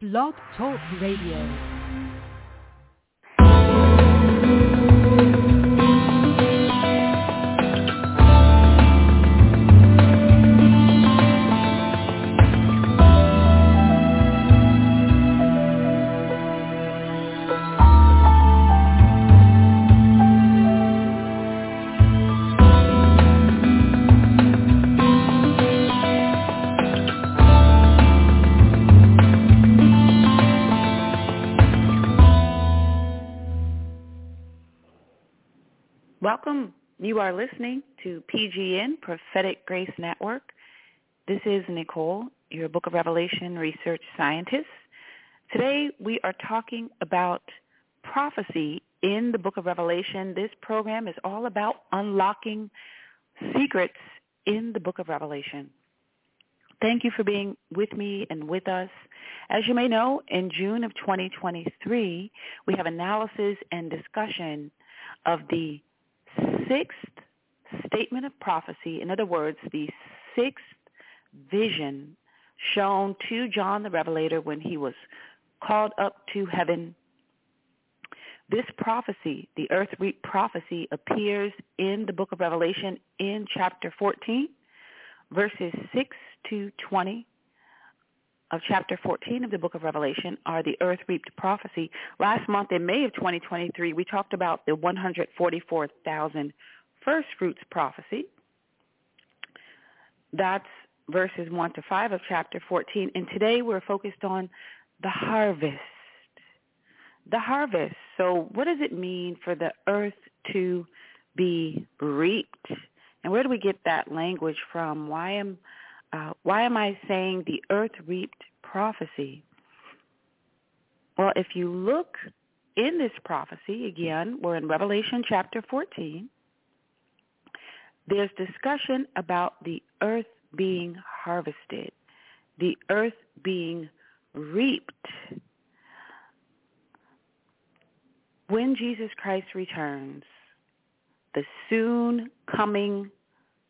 Blog Talk Radio. Welcome. You are listening to PGN, Prophetic Grace Network. This is Nicole, your Book of Revelation research scientist. Today we are talking about prophecy in the Book of Revelation. This program is all about unlocking secrets in the Book of Revelation. Thank you for being with me and with us. As you may know, in June of 2023, we have analysis and discussion of the sixth statement of prophecy, in other words, the sixth vision shown to John the Revelator when he was called up to heaven. This prophecy, the earth reap prophecy, appears in the book of Revelation in chapter 14, verses 6 to 20 of chapter 14 of the book of Revelation are the earth reaped prophecy. Last month in May of 2023, we talked about the 144,000 first fruits prophecy. That's verses 1 to 5 of chapter 14. And today we're focused on the harvest. The harvest. So what does it mean for the earth to be reaped? And where do we get that language from? Why am uh, why am I saying the earth reaped prophecy? Well, if you look in this prophecy, again, we're in Revelation chapter 14, there's discussion about the earth being harvested, the earth being reaped. When Jesus Christ returns, the soon coming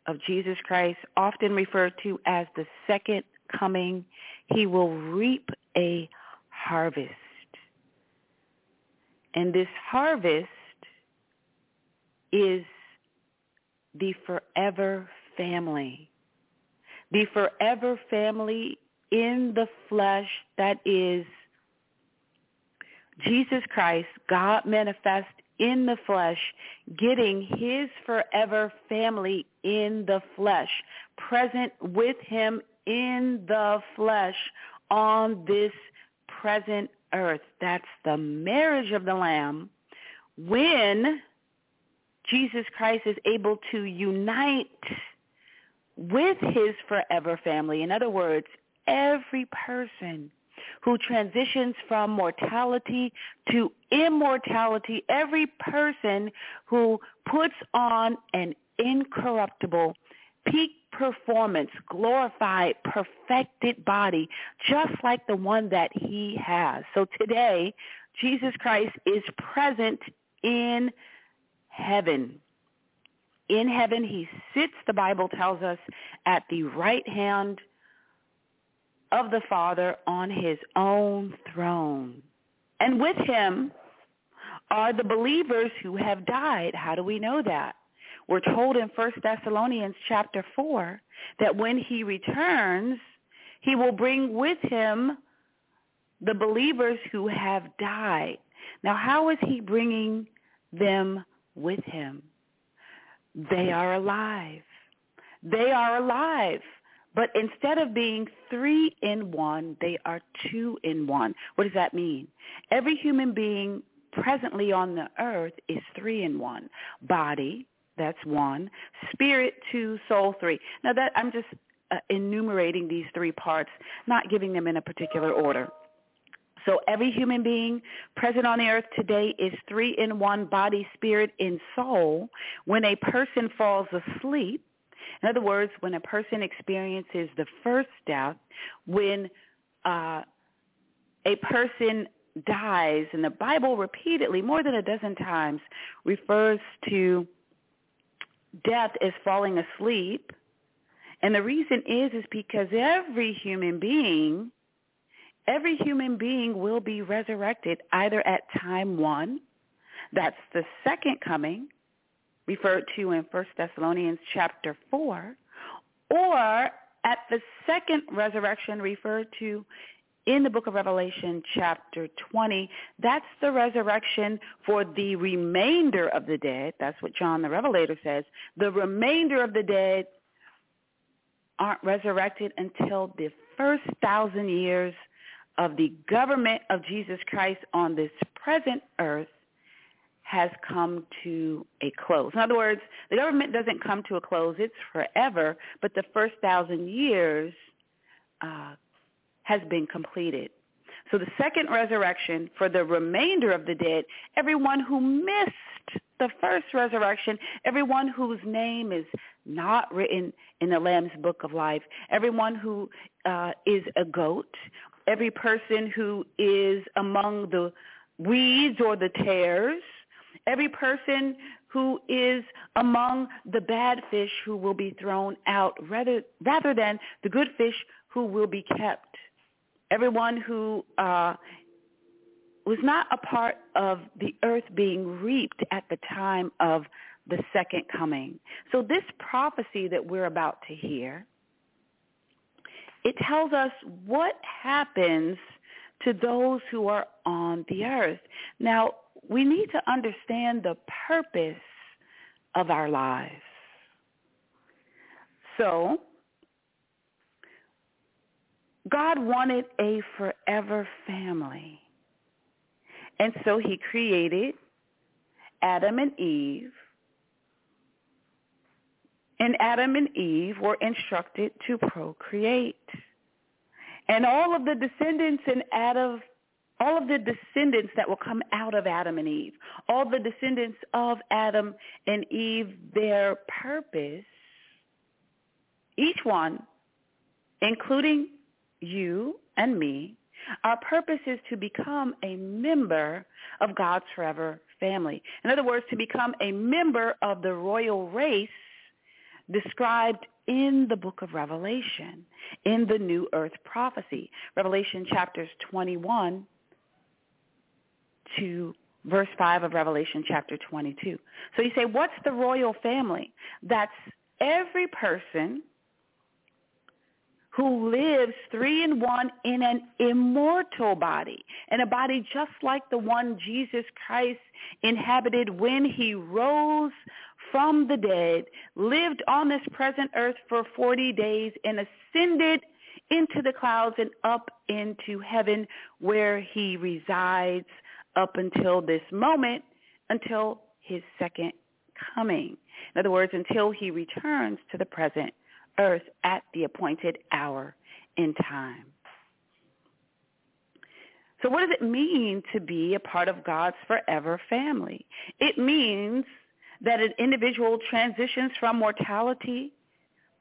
of Jesus Christ, often referred to as the second coming, he will reap a harvest. And this harvest is the forever family. The forever family in the flesh that is Jesus Christ, God manifest in the flesh, getting his forever family in the flesh, present with him in the flesh on this present earth. That's the marriage of the Lamb when Jesus Christ is able to unite with his forever family. In other words, every person who transitions from mortality to immortality, every person who puts on an incorruptible, peak performance, glorified, perfected body, just like the one that he has. So today, Jesus Christ is present in heaven. In heaven, he sits, the Bible tells us, at the right hand of the Father on his own throne. And with him are the believers who have died. How do we know that? We're told in 1 Thessalonians chapter 4 that when he returns, he will bring with him the believers who have died. Now, how is he bringing them with him? They are alive. They are alive. But instead of being three in one, they are two in one. What does that mean? Every human being presently on the earth is three in one. Body, that's one. Spirit, two. Soul, three. Now that I'm just uh, enumerating these three parts, not giving them in a particular order. So every human being present on the earth today is three in one, body, spirit, and soul. When a person falls asleep, in other words, when a person experiences the first death, when uh, a person dies, and the Bible repeatedly, more than a dozen times, refers to death is falling asleep. And the reason is is because every human being every human being will be resurrected either at time one, that's the second coming, referred to in 1 Thessalonians chapter 4, or at the second resurrection referred to in the book of Revelation chapter 20. That's the resurrection for the remainder of the dead. That's what John the Revelator says. The remainder of the dead aren't resurrected until the first thousand years of the government of Jesus Christ on this present earth has come to a close. In other words, the government doesn't come to a close. It's forever, but the first thousand years uh, has been completed. So the second resurrection for the remainder of the dead, everyone who missed the first resurrection, everyone whose name is not written in the Lamb's book of life, everyone who uh, is a goat, every person who is among the weeds or the tares, every person who is among the bad fish who will be thrown out rather, rather than the good fish who will be kept everyone who uh, was not a part of the earth being reaped at the time of the second coming. So this prophecy that we're about to hear, it tells us what happens to those who are on the earth. Now, we need to understand the purpose of our lives. So, God wanted a forever family. And so he created Adam and Eve. And Adam and Eve were instructed to procreate. And all of the descendants in Adam, all of the descendants that will come out of Adam and Eve, all the descendants of Adam and Eve, their purpose, each one, including you and me, our purpose is to become a member of God's forever family. In other words, to become a member of the royal race described in the book of Revelation, in the New Earth prophecy. Revelation chapters 21 to verse 5 of Revelation chapter 22. So you say, what's the royal family? That's every person who lives three in one in an immortal body, in a body just like the one Jesus Christ inhabited when he rose from the dead, lived on this present earth for 40 days, and ascended into the clouds and up into heaven where he resides up until this moment, until his second coming. In other words, until he returns to the present earth at the appointed hour in time. So what does it mean to be a part of God's forever family? It means that an individual transitions from mortality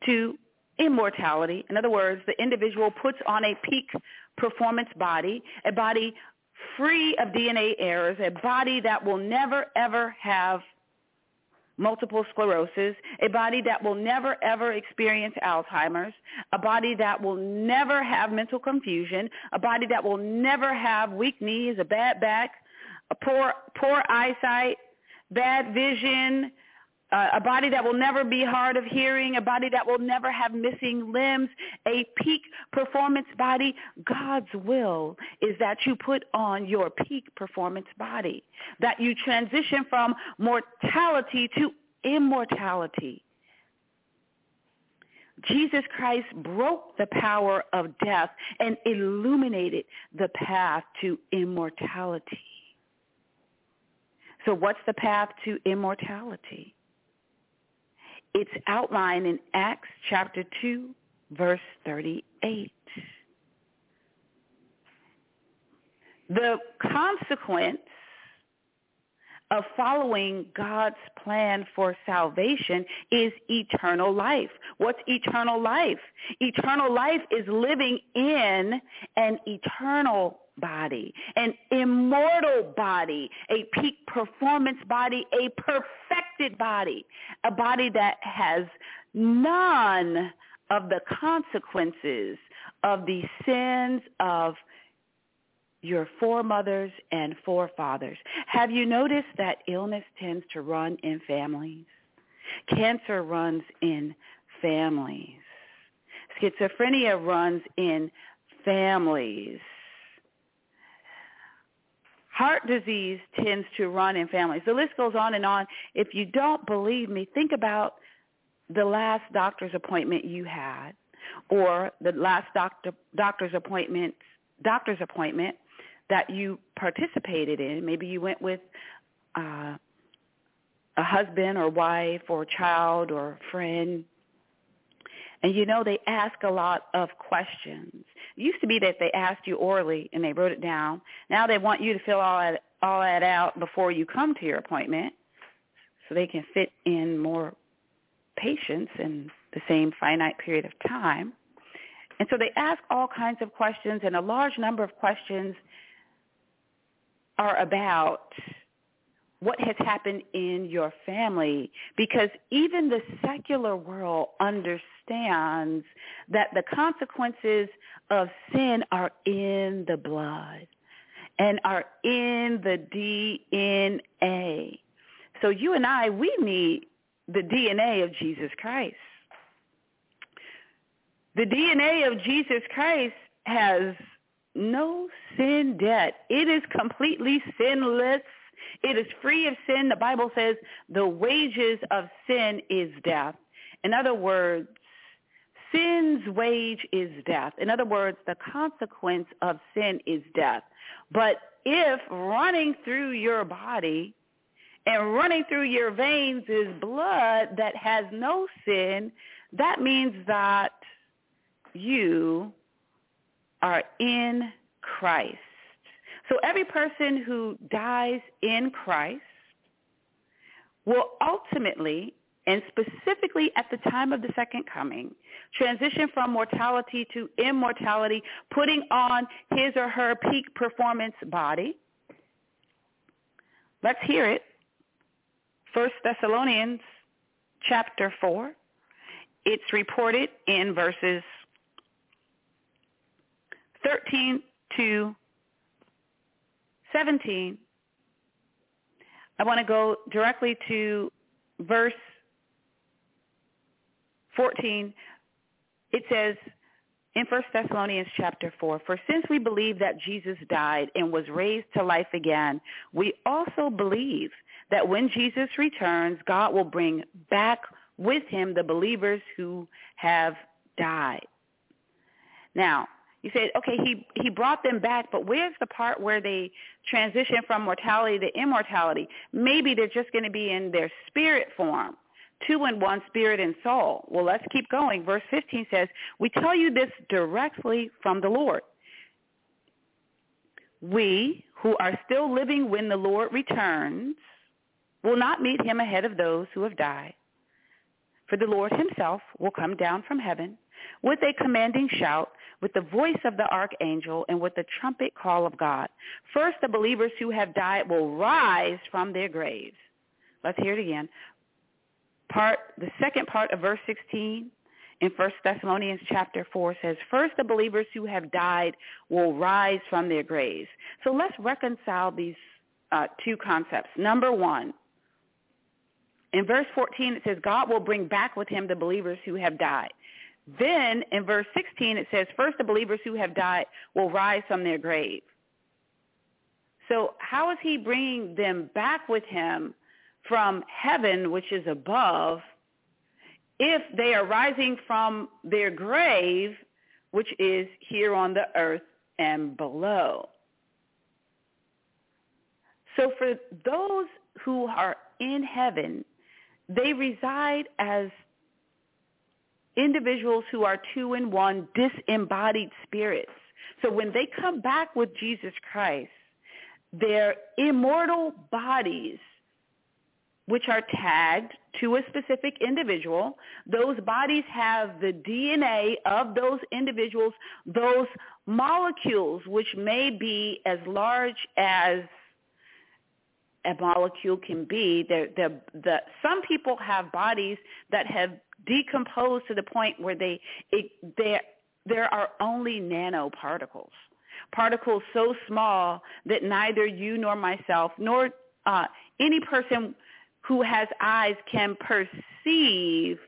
to immortality. In other words, the individual puts on a peak performance body, a body free of DNA errors, a body that will never, ever have multiple sclerosis, a body that will never ever experience Alzheimer's, a body that will never have mental confusion, a body that will never have weak knees, a bad back, a poor poor eyesight, bad vision, uh, a body that will never be hard of hearing, a body that will never have missing limbs, a peak performance body. God's will is that you put on your peak performance body, that you transition from mortality to immortality. Jesus Christ broke the power of death and illuminated the path to immortality. So what's the path to immortality? It's outlined in Acts chapter 2, verse 38. The consequence of following God's plan for salvation is eternal life. What's eternal life? Eternal life is living in an eternal body, an immortal body, a peak performance body, a perfected body, a body that has none of the consequences of the sins of your foremothers and forefathers. Have you noticed that illness tends to run in families? Cancer runs in families. Schizophrenia runs in families. Heart disease tends to run in families. The list goes on and on. If you don't believe me, think about the last doctor's appointment you had or the last doctor doctor's appointment doctor's appointment that you participated in. Maybe you went with uh, a husband or wife or child or friend. And you know they ask a lot of questions. It used to be that they asked you orally and they wrote it down. Now they want you to fill all that all that out before you come to your appointment so they can fit in more patients in the same finite period of time. And so they ask all kinds of questions, and a large number of questions are about what has happened in your family because even the secular world understands that the consequences of sin are in the blood and are in the DNA. So you and I, we need the DNA of Jesus Christ. The DNA of Jesus Christ has no sin debt. It is completely sinless. It is free of sin. The Bible says the wages of sin is death. In other words, sin's wage is death. In other words, the consequence of sin is death. But if running through your body and running through your veins is blood that has no sin, that means that you are in Christ. So every person who dies in Christ will ultimately and specifically at the time of the second coming, transition from mortality to immortality, putting on his or her peak performance body. Let's hear it. First Thessalonians chapter 4. It's reported in verses 13 to 17. I want to go directly to verse 14. It says in 1 Thessalonians chapter 4, For since we believe that Jesus died and was raised to life again, we also believe that when Jesus returns, God will bring back with him the believers who have died. Now, you said, okay, he, he brought them back, but where's the part where they transition from mortality to immortality? Maybe they're just going to be in their spirit form, two in one, spirit and soul. Well, let's keep going. Verse 15 says, we tell you this directly from the Lord. We who are still living when the Lord returns will not meet him ahead of those who have died. For the Lord himself will come down from heaven with a commanding shout, with the voice of the archangel, and with the trumpet call of God. First, the believers who have died will rise from their graves. Let's hear it again. Part, the second part of verse 16 in 1 Thessalonians chapter 4 says, First, the believers who have died will rise from their graves. So let's reconcile these uh, two concepts. Number one, in verse 14, it says, God will bring back with him the believers who have died. Then in verse 16, it says, first the believers who have died will rise from their grave. So how is he bringing them back with him from heaven, which is above, if they are rising from their grave, which is here on the earth and below? So for those who are in heaven, they reside as individuals who are two in one, disembodied spirits. So when they come back with Jesus Christ, their immortal bodies, which are tagged to a specific individual, those bodies have the DNA of those individuals, those molecules, which may be as large as a molecule can be. They're, they're, the, some people have bodies that have decomposed to the point where they it, there there are only nanoparticles. particles so small that neither you nor myself nor uh, any person who has eyes can perceive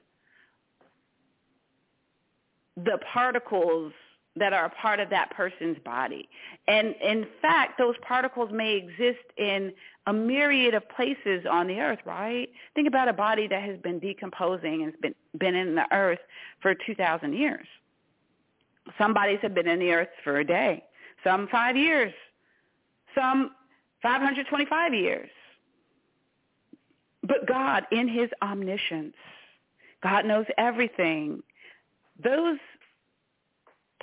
the particles that are a part of that person's body. And in fact, those particles may exist in a myriad of places on the earth, right? Think about a body that has been decomposing and has been, been in the earth for 2,000 years. Some bodies have been in the earth for a day, some five years, some 525 years. But God, in his omniscience, God knows everything. Those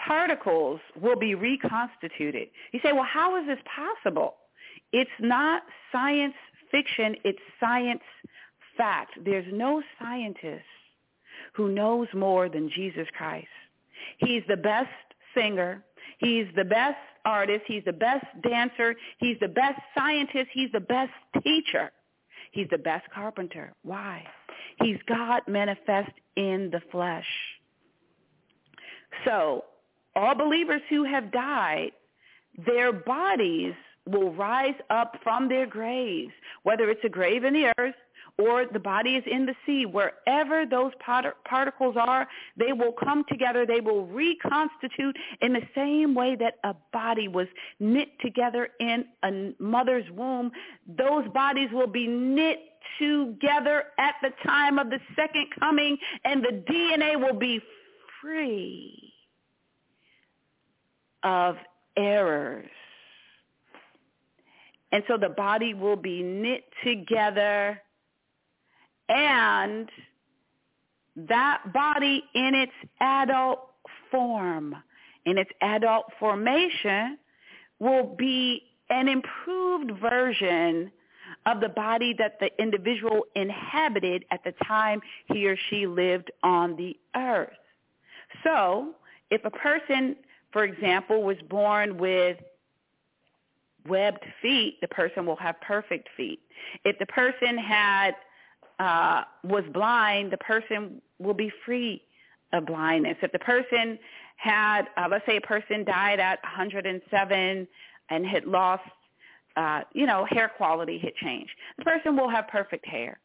particles will be reconstituted. You say, well, how is this possible? It's not science fiction. It's science fact. There's no scientist who knows more than Jesus Christ. He's the best singer. He's the best artist. He's the best dancer. He's the best scientist. He's the best teacher. He's the best carpenter. Why? He's God manifest in the flesh. So all believers who have died, their bodies will rise up from their graves, whether it's a grave in the earth or the body is in the sea. Wherever those particles are, they will come together. They will reconstitute in the same way that a body was knit together in a mother's womb. Those bodies will be knit together at the time of the second coming, and the DNA will be free of errors. And so the body will be knit together and that body in its adult form, in its adult formation, will be an improved version of the body that the individual inhabited at the time he or she lived on the earth. So if a person for example, was born with webbed feet, the person will have perfect feet. If the person had uh, was blind, the person will be free of blindness. If the person had, uh, let's say a person died at 107 and had lost, uh, you know, hair quality had changed, the person will have perfect hair.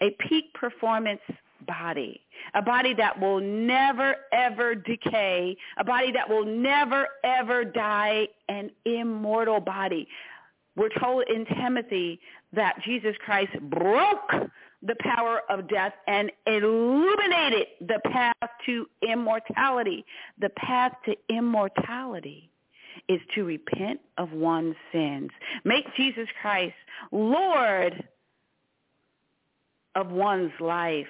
A peak performance body, a body that will never, ever decay, a body that will never, ever die, an immortal body. We're told in Timothy that Jesus Christ broke the power of death and illuminated the path to immortality. The path to immortality is to repent of one's sins. Make Jesus Christ Lord of one's life.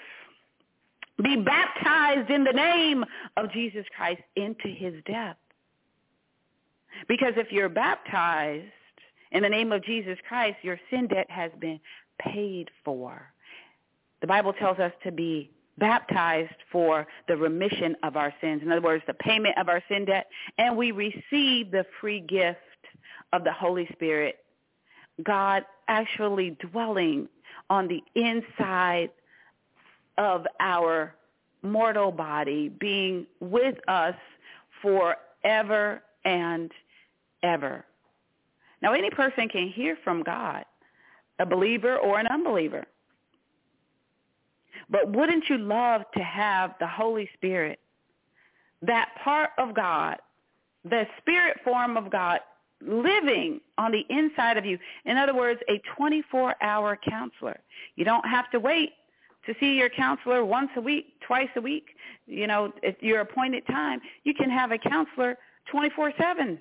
Be baptized in the name of Jesus Christ into his death. Because if you're baptized in the name of Jesus Christ, your sin debt has been paid for. The Bible tells us to be baptized for the remission of our sins. In other words, the payment of our sin debt. And we receive the free gift of the Holy Spirit, God actually dwelling on the inside of our mortal body being with us forever and ever. Now, any person can hear from God, a believer or an unbeliever. But wouldn't you love to have the Holy Spirit, that part of God, the spirit form of God, living on the inside of you? In other words, a 24-hour counselor. You don't have to wait to see your counselor once a week, twice a week, you know, at your appointed time, you can have a counselor 24/7.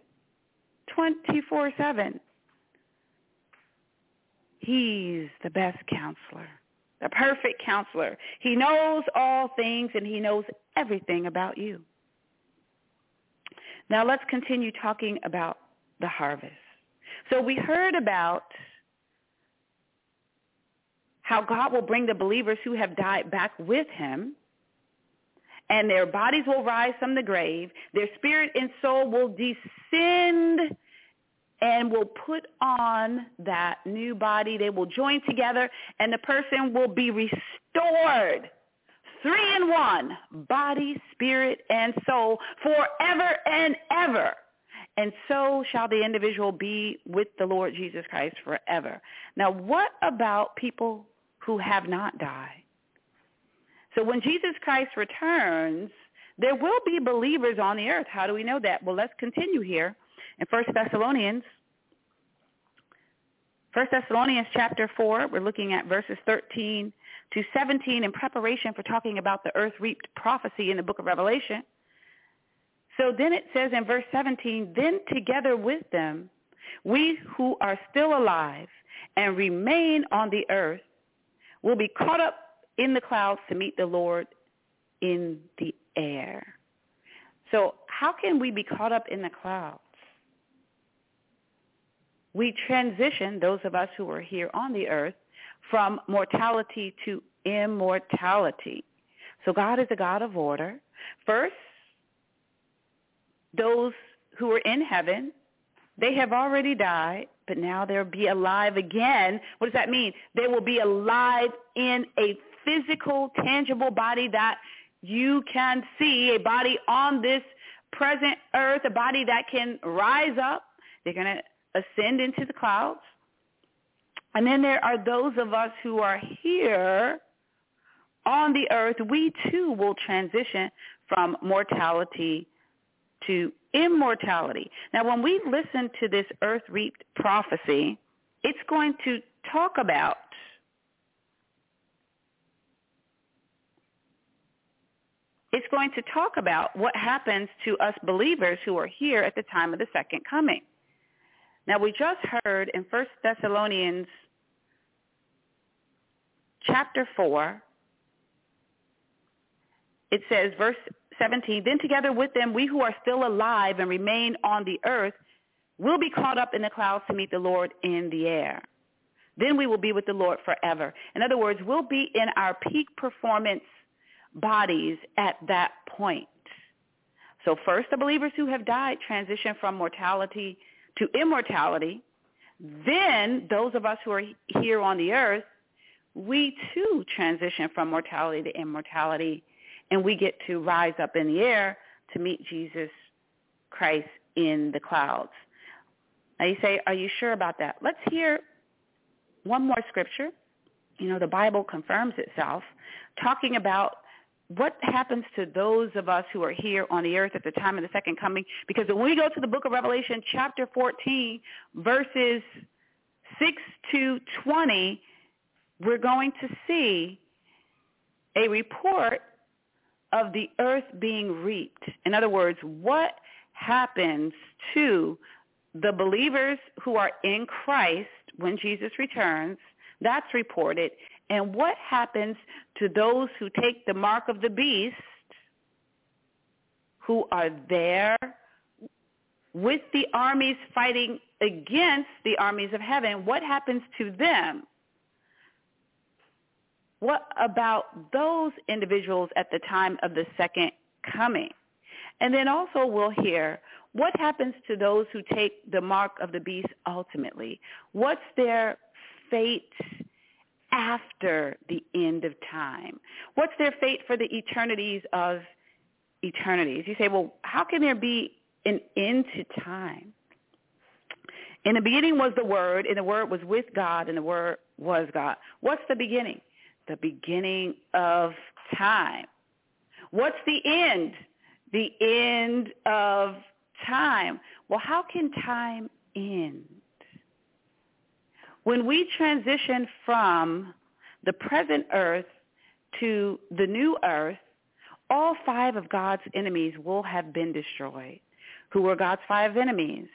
24/7. He's the best counselor, the perfect counselor. He knows all things and he knows everything about you. Now let's continue talking about the harvest. So we heard about how God will bring the believers who have died back with him and their bodies will rise from the grave. Their spirit and soul will descend and will put on that new body. They will join together and the person will be restored three in one, body, spirit, and soul, forever and ever. And so shall the individual be with the Lord Jesus Christ forever. Now, what about people who have not died? So when Jesus Christ returns, there will be believers on the earth. How do we know that? Well, let's continue here in 1 Thessalonians. 1 Thessalonians chapter 4, we're looking at verses 13 to 17 in preparation for talking about the earth reaped prophecy in the book of Revelation. So then it says in verse 17, then together with them, we who are still alive and remain on the earth will be caught up in the clouds to meet the Lord in the air. So how can we be caught up in the clouds? We transition, those of us who are here on the earth, from mortality to immortality. So God is a God of order. First, those who are in heaven, they have already died, but now they'll be alive again. What does that mean? They will be alive in a physical, tangible body that you can see, a body on this present earth, a body that can rise up. They're going to ascend into the clouds. And then there are those of us who are here on the earth. We too will transition from mortality to immortality. Now, when we listen to this earth reaped prophecy, it's going to talk about it's going to talk about what happens to us believers who are here at the time of the second coming. Now, we just heard in 1 Thessalonians chapter 4, it says, verse 17, then together with them, we who are still alive and remain on the earth will be caught up in the clouds to meet the Lord in the air. Then we will be with the Lord forever. In other words, we'll be in our peak performance bodies at that point. So first, the believers who have died transition from mortality to immortality. Then those of us who are here on the earth, we too transition from mortality to immortality, and we get to rise up in the air to meet Jesus Christ in the clouds. Now you say, are you sure about that? Let's hear one more scripture. You know, the Bible confirms itself, talking about what happens to those of us who are here on the earth at the time of the second coming? Because when we go to the book of Revelation, chapter 14, verses 6 to 20, we're going to see a report of the earth being reaped. In other words, what happens to the believers who are in Christ when Jesus returns? That's reported. And what happens to those who take the mark of the beast, who are there with the armies fighting against the armies of heaven? What happens to them? What about those individuals at the time of the second coming? And then also we'll hear what happens to those who take the mark of the beast ultimately? What's their fate after the end of time? What's their fate for the eternities of eternities? You say, well, how can there be an end to time? In the beginning was the Word, and the Word was with God, and the Word was God. What's the beginning? The beginning of time. What's the end? The end of time. Well, how can time end? When we transition from the present earth to the new earth, all five of God's enemies will have been destroyed. Who were God's five enemies?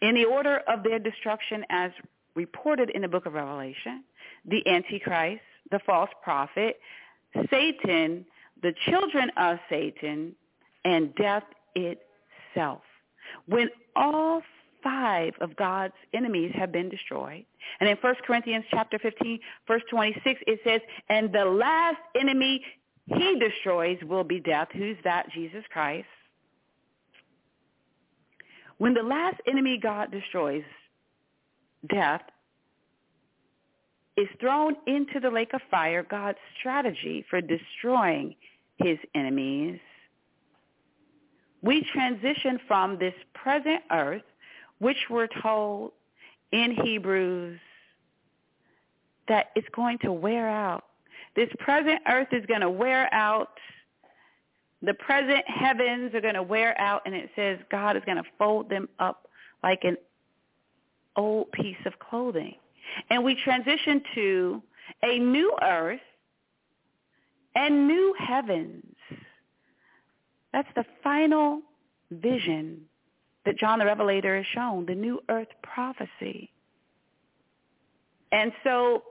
In the order of their destruction as reported in the book of Revelation, the Antichrist, the false prophet, Satan, the children of Satan, and death itself. When all five of God's enemies have been destroyed. And in 1 Corinthians chapter 15, verse 26, it says, and the last enemy he destroys will be death. Who's that? Jesus Christ. When the last enemy God destroys, death, is thrown into the lake of fire, God's strategy for destroying his enemies, we transition from this present earth, which we're told in Hebrews that it's going to wear out. This present earth is going to wear out. The present heavens are going to wear out, and it says God is going to fold them up like an old piece of clothing. And we transition to a new earth and new heavens. That's the final vision that John the Revelator has shown, the new earth prophecy. And so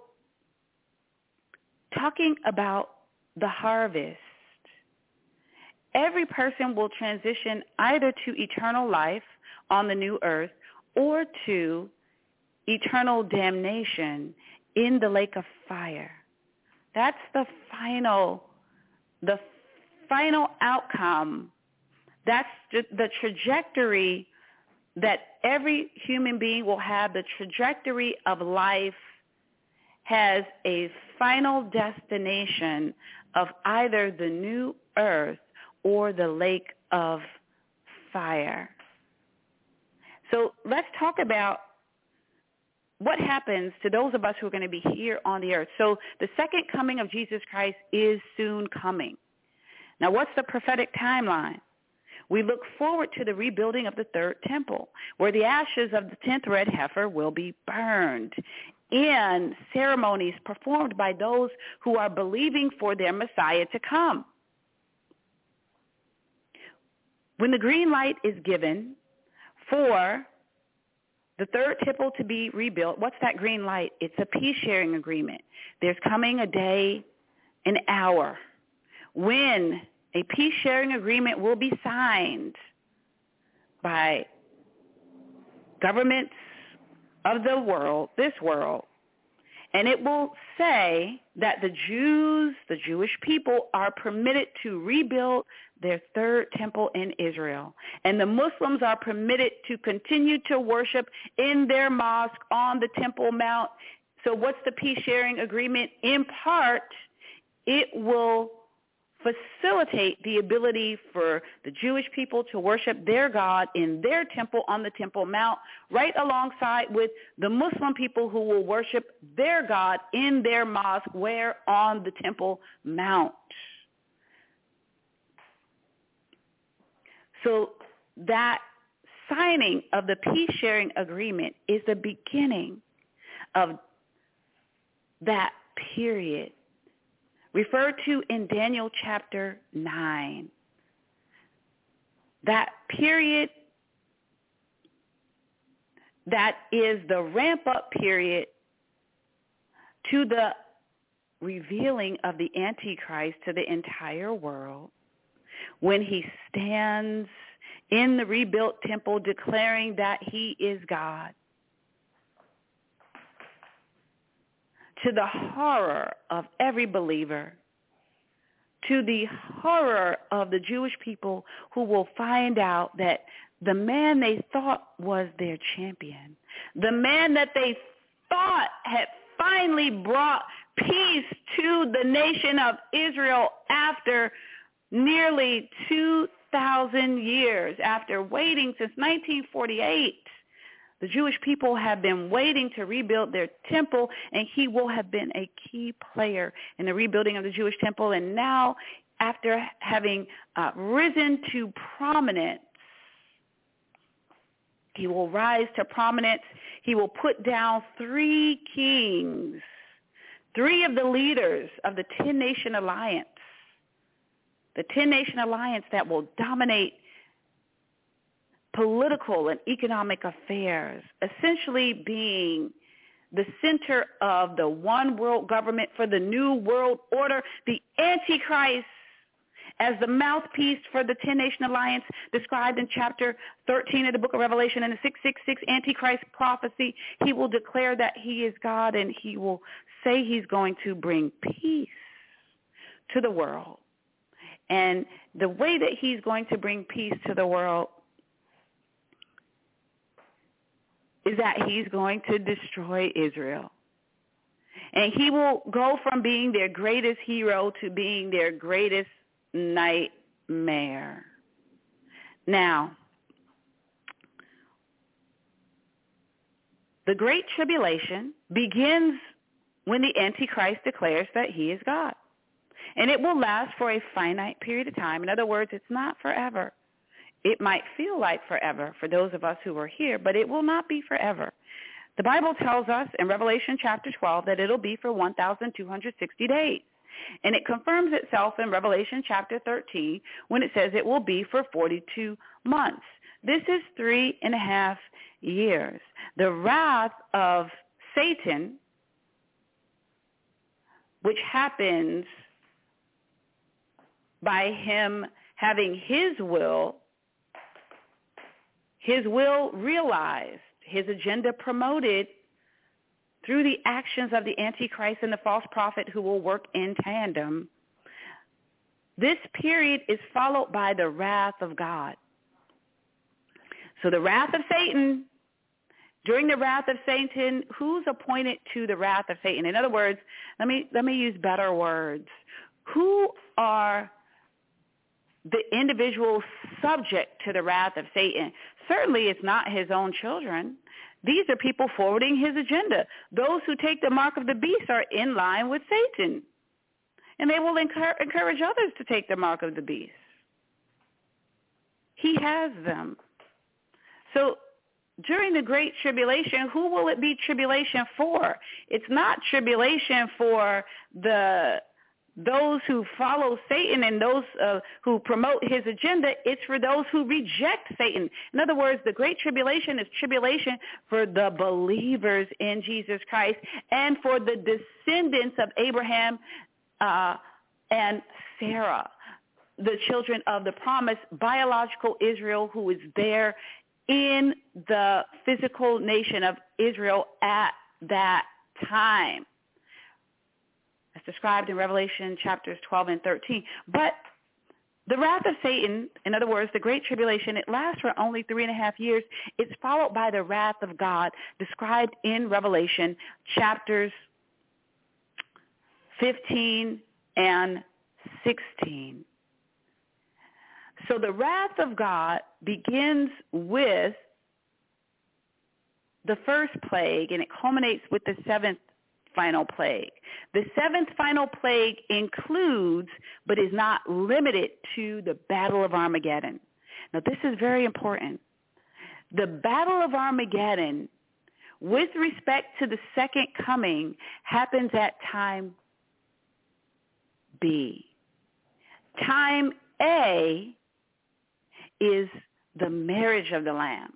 talking about the harvest, every person will transition either to eternal life on the new earth or to eternal damnation in the lake of fire. That's the final, the final outcome. That's the trajectory that every human being will have. The trajectory of life has a final destination of either the new earth or the lake of fire. So let's talk about what happens to those of us who are going to be here on the earth. So the second coming of Jesus Christ is soon coming. Now what's the prophetic timeline? We look forward to the rebuilding of the third temple, where the ashes of the tenth red heifer will be burned in ceremonies performed by those who are believing for their Messiah to come. When the green light is given for the third temple to be rebuilt, what's that green light? It's a peace sharing agreement. There's coming a day, an hour, when a peace sharing agreement will be signed by governments of the world, this world, and it will say that the Jews, the Jewish people, are permitted to rebuild their third temple in Israel. And the Muslims are permitted to continue to worship in their mosque on the Temple Mount. So what's the peace sharing agreement? In part, it will facilitate the ability for the Jewish people to worship their God in their temple on the Temple Mount, right alongside with the Muslim people who will worship their God in their mosque where on the Temple Mount. So that signing of the peace-sharing agreement is the beginning of that period referred to in Daniel chapter 9. That period that is the ramp-up period to the revealing of the Antichrist to the entire world when he stands in the rebuilt temple declaring that he is God. to the horror of every believer, to the horror of the Jewish people who will find out that the man they thought was their champion, the man that they thought had finally brought peace to the nation of Israel after nearly 2,000 years, after waiting since 1948 the Jewish people have been waiting to rebuild their temple, and he will have been a key player in the rebuilding of the Jewish temple. And now, after having uh, risen to prominence, he will rise to prominence. He will put down three kings, three of the leaders of the 10-nation alliance, the 10-nation alliance that will dominate political and economic affairs, essentially being the center of the one world government for the new world order, the Antichrist as the mouthpiece for the 10-nation alliance described in chapter 13 of the book of Revelation in the 666 Antichrist prophecy. He will declare that he is God and he will say he's going to bring peace to the world. And the way that he's going to bring peace to the world is that he's going to destroy Israel. And he will go from being their greatest hero to being their greatest nightmare. Now, the Great Tribulation begins when the Antichrist declares that he is God. And it will last for a finite period of time. In other words, it's not forever. It might feel like forever for those of us who are here, but it will not be forever. The Bible tells us in Revelation chapter 12 that it'll be for 1,260 days. And it confirms itself in Revelation chapter 13 when it says it will be for 42 months. This is three and a half years. The wrath of Satan, which happens by him having his will, his will realized, his agenda promoted through the actions of the Antichrist and the false prophet who will work in tandem. This period is followed by the wrath of God. So the wrath of Satan, during the wrath of Satan, who's appointed to the wrath of Satan? In other words, let me let me use better words. Who are the individual subject to the wrath of Satan. Certainly it's not his own children. These are people forwarding his agenda. Those who take the mark of the beast are in line with Satan. And they will encourage others to take the mark of the beast. He has them. So during the great tribulation, who will it be tribulation for? It's not tribulation for the those who follow Satan and those uh, who promote his agenda, it's for those who reject Satan. In other words, the Great Tribulation is tribulation for the believers in Jesus Christ and for the descendants of Abraham uh, and Sarah, the children of the promise, biological Israel who is there in the physical nation of Israel at that time described in Revelation chapters 12 and 13. But the wrath of Satan, in other words, the Great Tribulation, it lasts for only three and a half years. It's followed by the wrath of God described in Revelation chapters 15 and 16. So the wrath of God begins with the first plague and it culminates with the seventh final plague. The seventh final plague includes, but is not limited to, the Battle of Armageddon. Now, this is very important. The Battle of Armageddon, with respect to the second coming, happens at time B. Time A is the marriage of the Lamb.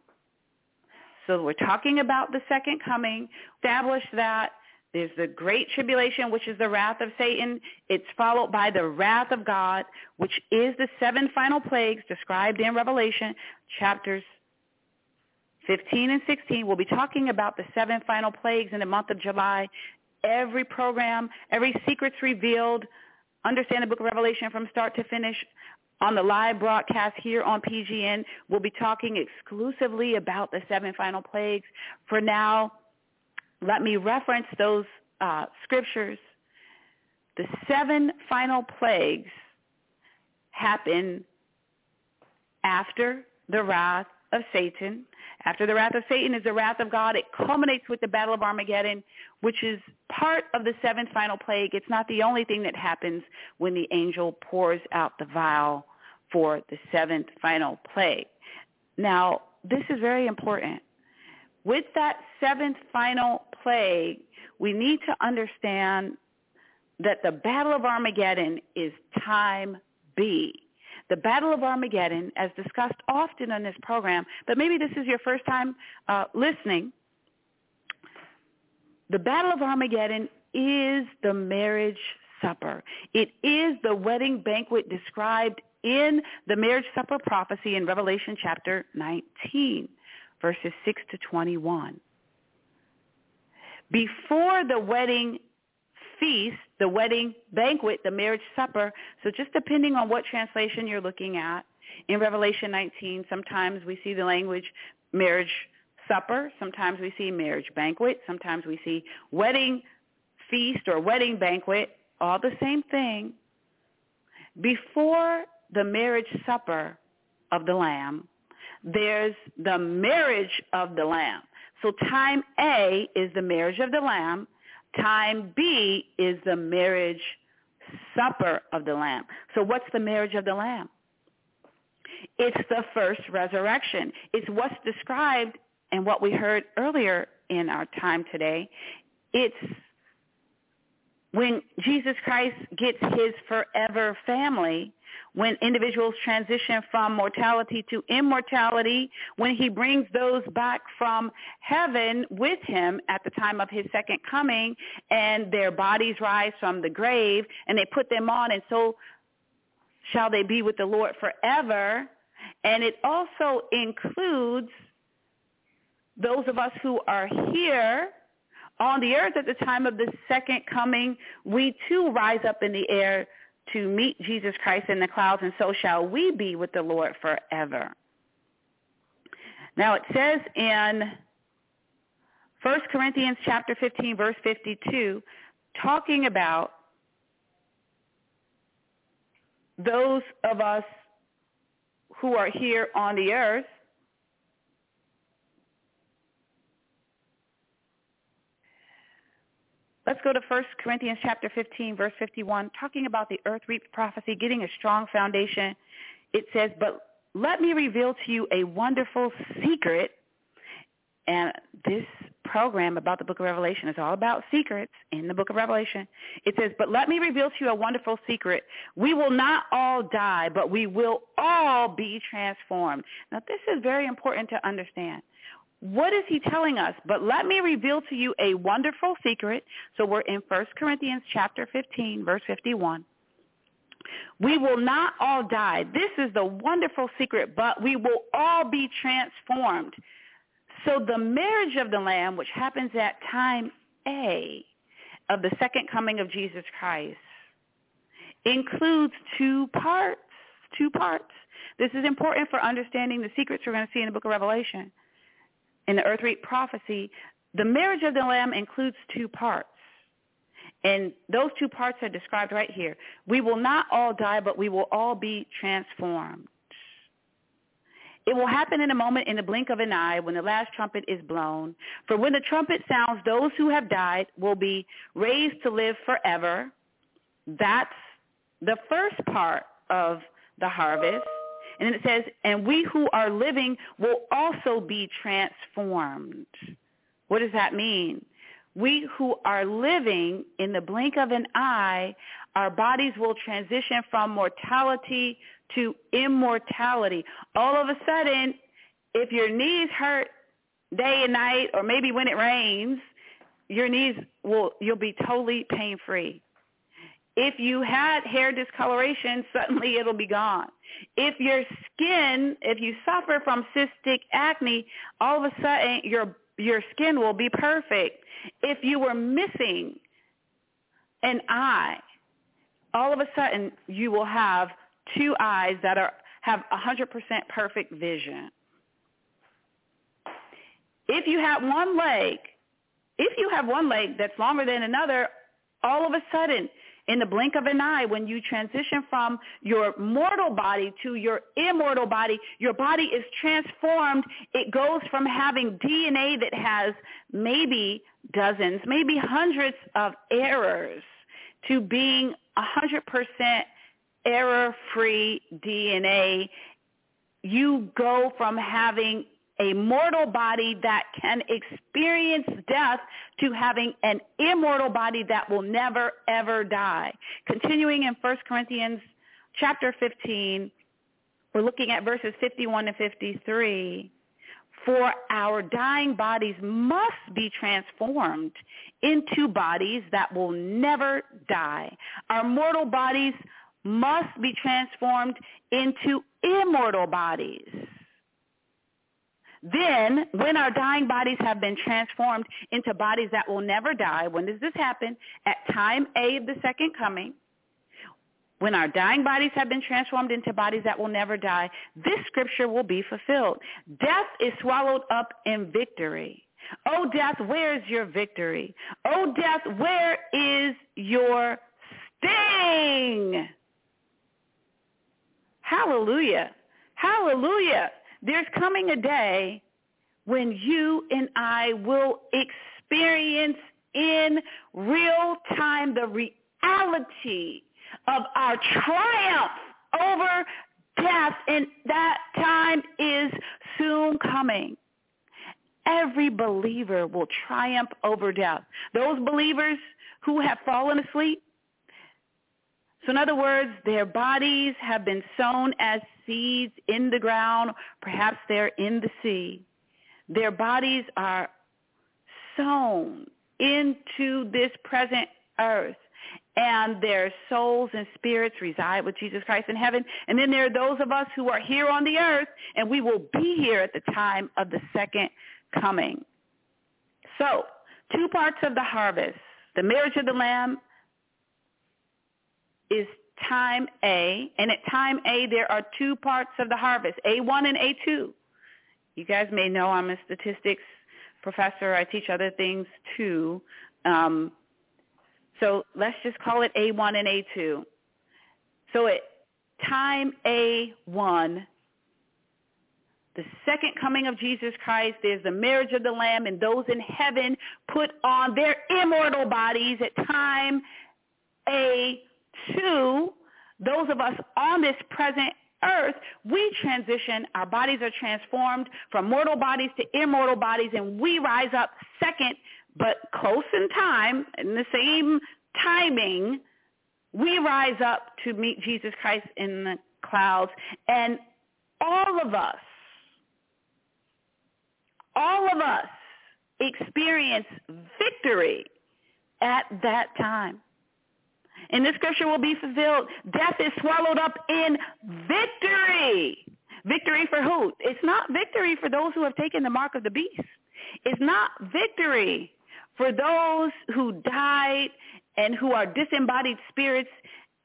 So we're talking about the second coming, establish that there's the great tribulation, which is the wrath of Satan. It's followed by the wrath of God, which is the seven final plagues described in Revelation chapters 15 and 16. We'll be talking about the seven final plagues in the month of July. Every program, every secret's revealed. Understand the book of Revelation from start to finish on the live broadcast here on PGN. We'll be talking exclusively about the seven final plagues. For now, let me reference those uh, scriptures. The seven final plagues happen after the wrath of Satan. After the wrath of Satan is the wrath of God. It culminates with the Battle of Armageddon, which is part of the seventh final plague. It's not the only thing that happens when the angel pours out the vial for the seventh final plague. Now, this is very important. With that seventh final plague, we need to understand that the Battle of Armageddon is time B. The Battle of Armageddon, as discussed often on this program, but maybe this is your first time uh, listening, the Battle of Armageddon is the marriage supper. It is the wedding banquet described in the marriage supper prophecy in Revelation chapter 19 verses 6 to 21. Before the wedding feast, the wedding banquet, the marriage supper, so just depending on what translation you're looking at, in Revelation 19, sometimes we see the language marriage supper, sometimes we see marriage banquet, sometimes we see wedding feast or wedding banquet, all the same thing. Before the marriage supper of the Lamb, there's the marriage of the Lamb. So time A is the marriage of the Lamb. Time B is the marriage supper of the Lamb. So what's the marriage of the Lamb? It's the first resurrection. It's what's described and what we heard earlier in our time today. It's when Jesus Christ gets his forever family, when individuals transition from mortality to immortality, when he brings those back from heaven with him at the time of his second coming, and their bodies rise from the grave, and they put them on, and so shall they be with the Lord forever. And it also includes those of us who are here on the earth at the time of the second coming, we too rise up in the air to meet Jesus Christ in the clouds, and so shall we be with the Lord forever. Now it says in 1 Corinthians chapter 15, verse 52, talking about those of us who are here on the earth, Let's go to 1 Corinthians chapter 15, verse 51, talking about the earth reap prophecy, getting a strong foundation. It says, but let me reveal to you a wonderful secret. And this program about the book of Revelation is all about secrets in the book of Revelation. It says, but let me reveal to you a wonderful secret. We will not all die, but we will all be transformed. Now, this is very important to understand. What is he telling us? But let me reveal to you a wonderful secret. So we're in 1 Corinthians chapter 15, verse 51. We will not all die. This is the wonderful secret, but we will all be transformed. So the marriage of the Lamb, which happens at time A of the second coming of Jesus Christ, includes two parts. Two parts. This is important for understanding the secrets we're going to see in the book of Revelation in the earth reap prophecy, the marriage of the lamb includes two parts. And those two parts are described right here. We will not all die, but we will all be transformed. It will happen in a moment, in the blink of an eye, when the last trumpet is blown. For when the trumpet sounds, those who have died will be raised to live forever. That's the first part of the harvest. And it says, and we who are living will also be transformed. What does that mean? We who are living in the blink of an eye, our bodies will transition from mortality to immortality. All of a sudden, if your knees hurt day and night, or maybe when it rains, your knees will, you'll be totally pain free. If you had hair discoloration, suddenly it'll be gone. If your skin, if you suffer from cystic acne, all of a sudden your your skin will be perfect. If you were missing an eye, all of a sudden you will have two eyes that are have 100% perfect vision. If you have one leg, if you have one leg that's longer than another, all of a sudden in the blink of an eye, when you transition from your mortal body to your immortal body, your body is transformed. It goes from having DNA that has maybe dozens, maybe hundreds of errors to being 100% error-free DNA. You go from having a mortal body that can experience death to having an immortal body that will never, ever die. Continuing in 1 Corinthians chapter 15, we're looking at verses 51 to 53. For our dying bodies must be transformed into bodies that will never die. Our mortal bodies must be transformed into immortal bodies then, when our dying bodies have been transformed into bodies that will never die, when does this happen? At time A of the second coming, when our dying bodies have been transformed into bodies that will never die, this scripture will be fulfilled. Death is swallowed up in victory. Oh, death, where is your victory? Oh, death, where is your sting? Hallelujah. Hallelujah. There's coming a day when you and I will experience in real time the reality of our triumph over death, and that time is soon coming. Every believer will triumph over death. Those believers who have fallen asleep, so in other words, their bodies have been sown as seeds in the ground. Perhaps they're in the sea. Their bodies are sown into this present earth and their souls and spirits reside with Jesus Christ in heaven. And then there are those of us who are here on the earth, and we will be here at the time of the second coming. So, two parts of the harvest. The marriage of the Lamb is time A, and at time A there are two parts of the harvest, A1 and A2. You guys may know I'm a statistics professor. I teach other things too. Um, so let's just call it A1 and A2. So at time A1, the second coming of Jesus Christ, there's the marriage of the Lamb, and those in heaven put on their immortal bodies at time A2. Those of us on this present earth, we transition, our bodies are transformed from mortal bodies to immortal bodies, and we rise up second but close in time, in the same timing, we rise up to meet Jesus Christ in the clouds. And all of us, all of us experience victory at that time. And this scripture will be fulfilled. Death is swallowed up in victory. Victory for who? It's not victory for those who have taken the mark of the beast. It's not victory for those who died and who are disembodied spirits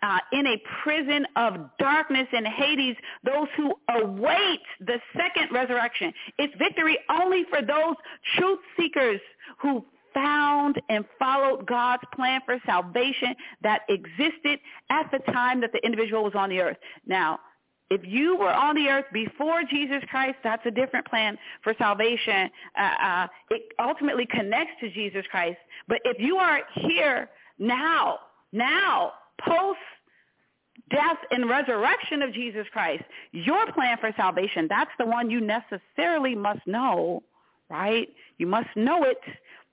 uh, in a prison of darkness in Hades, those who await the second resurrection. It's victory only for those truth seekers who found and followed God's plan for salvation that existed at the time that the individual was on the earth. Now, if you were on the earth before Jesus Christ, that's a different plan for salvation. Uh, uh, it ultimately connects to Jesus Christ. But if you are here now, now, post death and resurrection of Jesus Christ, your plan for salvation, that's the one you necessarily must know, right? You must know it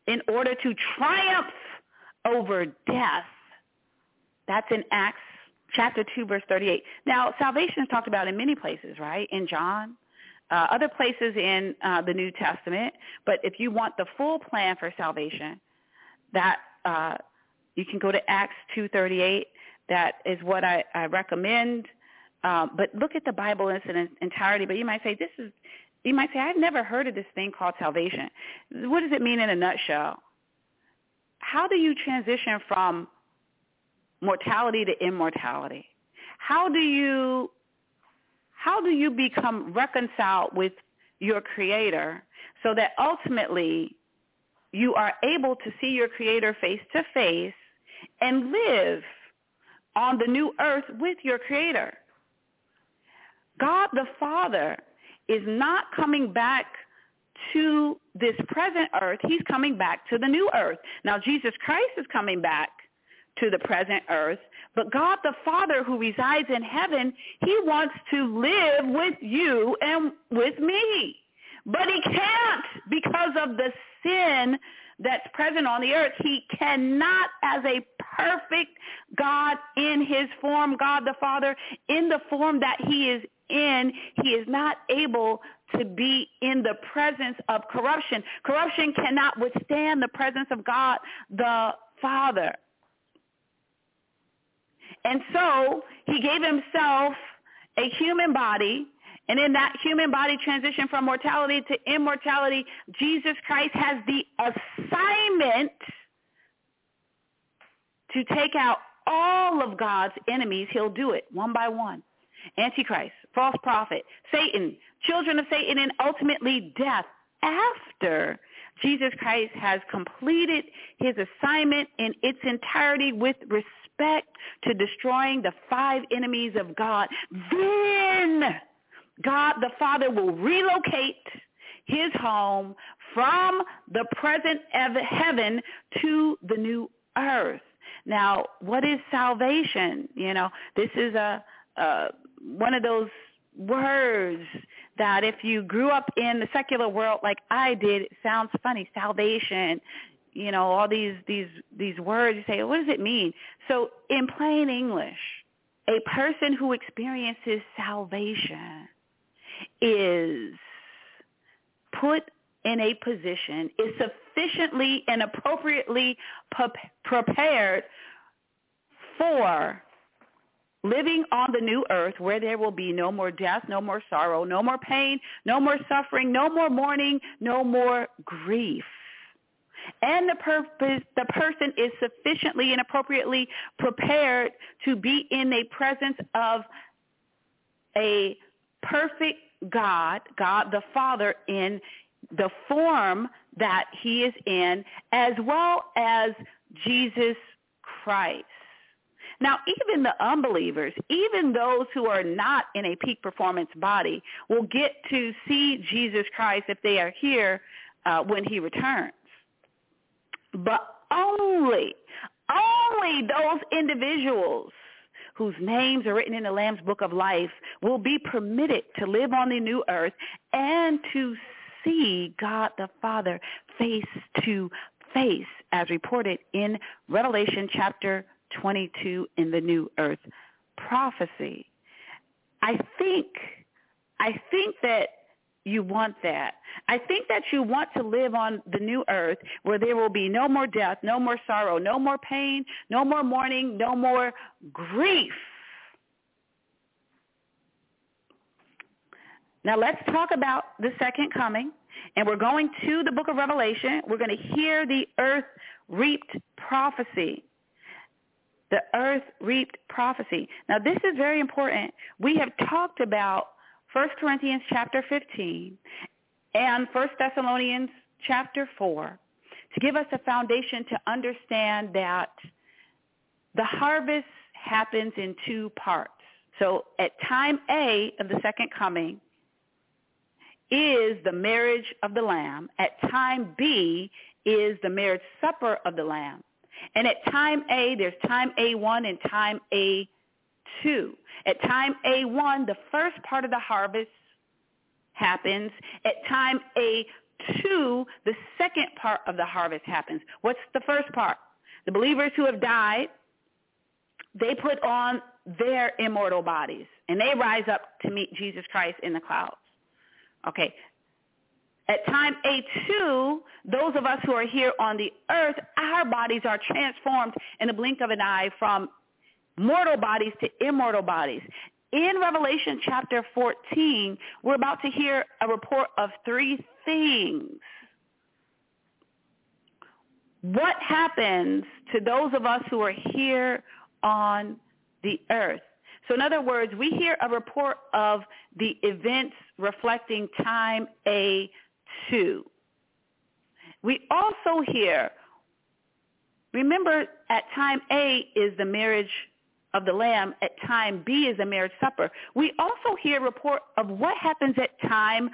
in order to triumph over death. That's in Acts chapter 2, verse 38. Now, salvation is talked about in many places, right? In John, uh, other places in uh, the New Testament. But if you want the full plan for salvation, that uh, you can go to Acts 2.38. That is what I, I recommend. Um, but look at the Bible in its entirety. But you might say, this is, you might say, I've never heard of this thing called salvation. What does it mean in a nutshell? How do you transition from mortality to immortality? How do you how do you become reconciled with your creator so that ultimately you are able to see your creator face to face and live on the new earth with your creator? God the Father is not coming back to this present earth. He's coming back to the new earth. Now, Jesus Christ is coming back to the present earth. But God the Father who resides in heaven, he wants to live with you and with me. But he can't because of the sin that's present on the earth. He cannot, as a perfect God in his form, God the Father, in the form that he is in, he is not able to be in the presence of corruption. Corruption cannot withstand the presence of God the Father. And so he gave himself a human body. And in that human body transition from mortality to immortality, Jesus Christ has the assignment to take out all of God's enemies. He'll do it one by one. Antichrist, false prophet, Satan, children of Satan, and ultimately death after Jesus Christ has completed his assignment in its entirety with respect to destroying the five enemies of God, then God the Father will relocate his home from the present heaven to the new earth. Now, what is salvation? You know, this is a, a one of those words that if you grew up in the secular world like I did, it sounds funny. Salvation, you know, all these these these words. You say, what does it mean? So, in plain English, a person who experiences salvation is put in a position, is sufficiently and appropriately prepared for living on the new earth where there will be no more death, no more sorrow, no more pain, no more suffering, no more mourning, no more grief. And the, purpose, the person is sufficiently and appropriately prepared to be in the presence of a perfect God, God the Father in the form that he is in, as well as Jesus Christ. Now, even the unbelievers, even those who are not in a peak performance body, will get to see Jesus Christ if they are here uh, when he returns. But only, only those individuals whose names are written in the Lamb's Book of Life will be permitted to live on the new earth and to see God the Father face to face as reported in Revelation chapter 22 in the new earth prophecy. I think I think that you want that. I think that you want to live on the new earth where there will be no more death, no more sorrow, no more pain, no more mourning, no more grief. Now let's talk about the second coming. And we're going to the book of Revelation. We're going to hear the earth reaped prophecy. The earth reaped prophecy. Now this is very important. We have talked about 1 Corinthians chapter 15 and 1 Thessalonians chapter 4 to give us a foundation to understand that the harvest happens in two parts. So at time A of the second coming is the marriage of the Lamb. At time B is the marriage supper of the Lamb. And at time A, there's time A1 and time A2. At time A1, the first part of the harvest happens. At time A2, the second part of the harvest happens. What's the first part? The believers who have died, they put on their immortal bodies, and they rise up to meet Jesus Christ in the clouds. Okay. At time A2, those of us who are here on the earth, our bodies are transformed in the blink of an eye from mortal bodies to immortal bodies. In Revelation chapter 14, we're about to hear a report of three things. What happens to those of us who are here on the earth? So in other words, we hear a report of the events reflecting time A2. We also hear, remember at time A is the marriage of the Lamb, at time B is the marriage supper. We also hear report of what happens at time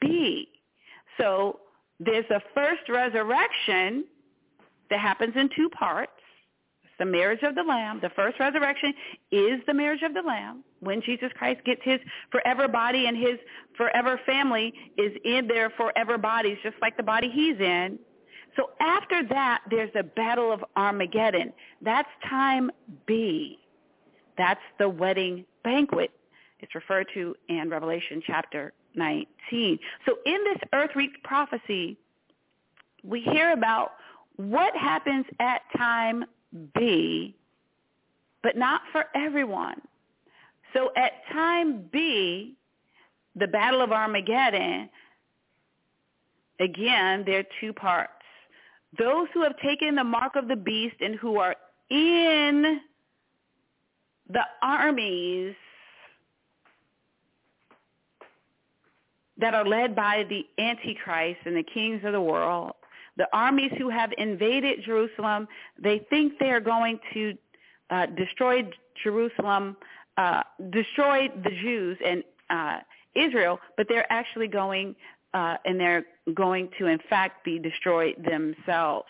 B. So there's a first resurrection that happens in two parts the marriage of the Lamb. The first resurrection is the marriage of the Lamb. When Jesus Christ gets his forever body and his forever family is in their forever bodies, just like the body he's in. So after that, there's the battle of Armageddon. That's time B. That's the wedding banquet. It's referred to in Revelation chapter 19. So in this earth reap prophecy, we hear about what happens at time B, but not for everyone. So at time B, the Battle of Armageddon, again, there are two parts. Those who have taken the mark of the beast and who are in the armies that are led by the Antichrist and the kings of the world, The armies who have invaded Jerusalem, they think they are going to uh, destroy Jerusalem, uh, destroy the Jews and uh, Israel, but they're actually going uh, and they're going to, in fact, be destroyed themselves.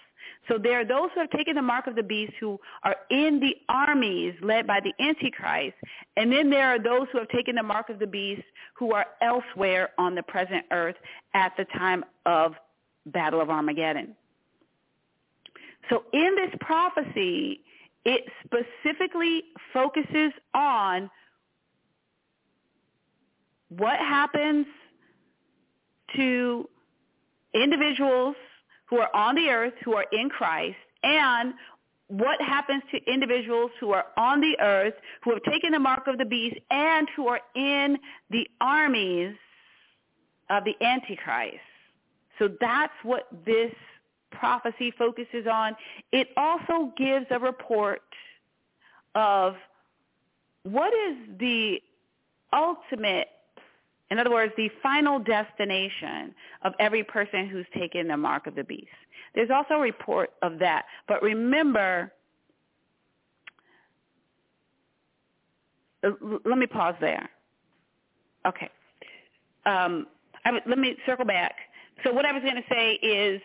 So there are those who have taken the mark of the beast who are in the armies led by the Antichrist. And then there are those who have taken the mark of the beast who are elsewhere on the present earth at the time of Battle of Armageddon. So in this prophecy, it specifically focuses on what happens to individuals who are on the earth who are in Christ and what happens to individuals who are on the earth who have taken the mark of the beast and who are in the armies of the Antichrist. So that's what this prophecy focuses on. It also gives a report of what is the ultimate in other words, the final destination of every person who's taken the mark of the beast. There's also a report of that. But remember, uh, let me pause there. Okay. Um, let me circle back. So what I was going to say is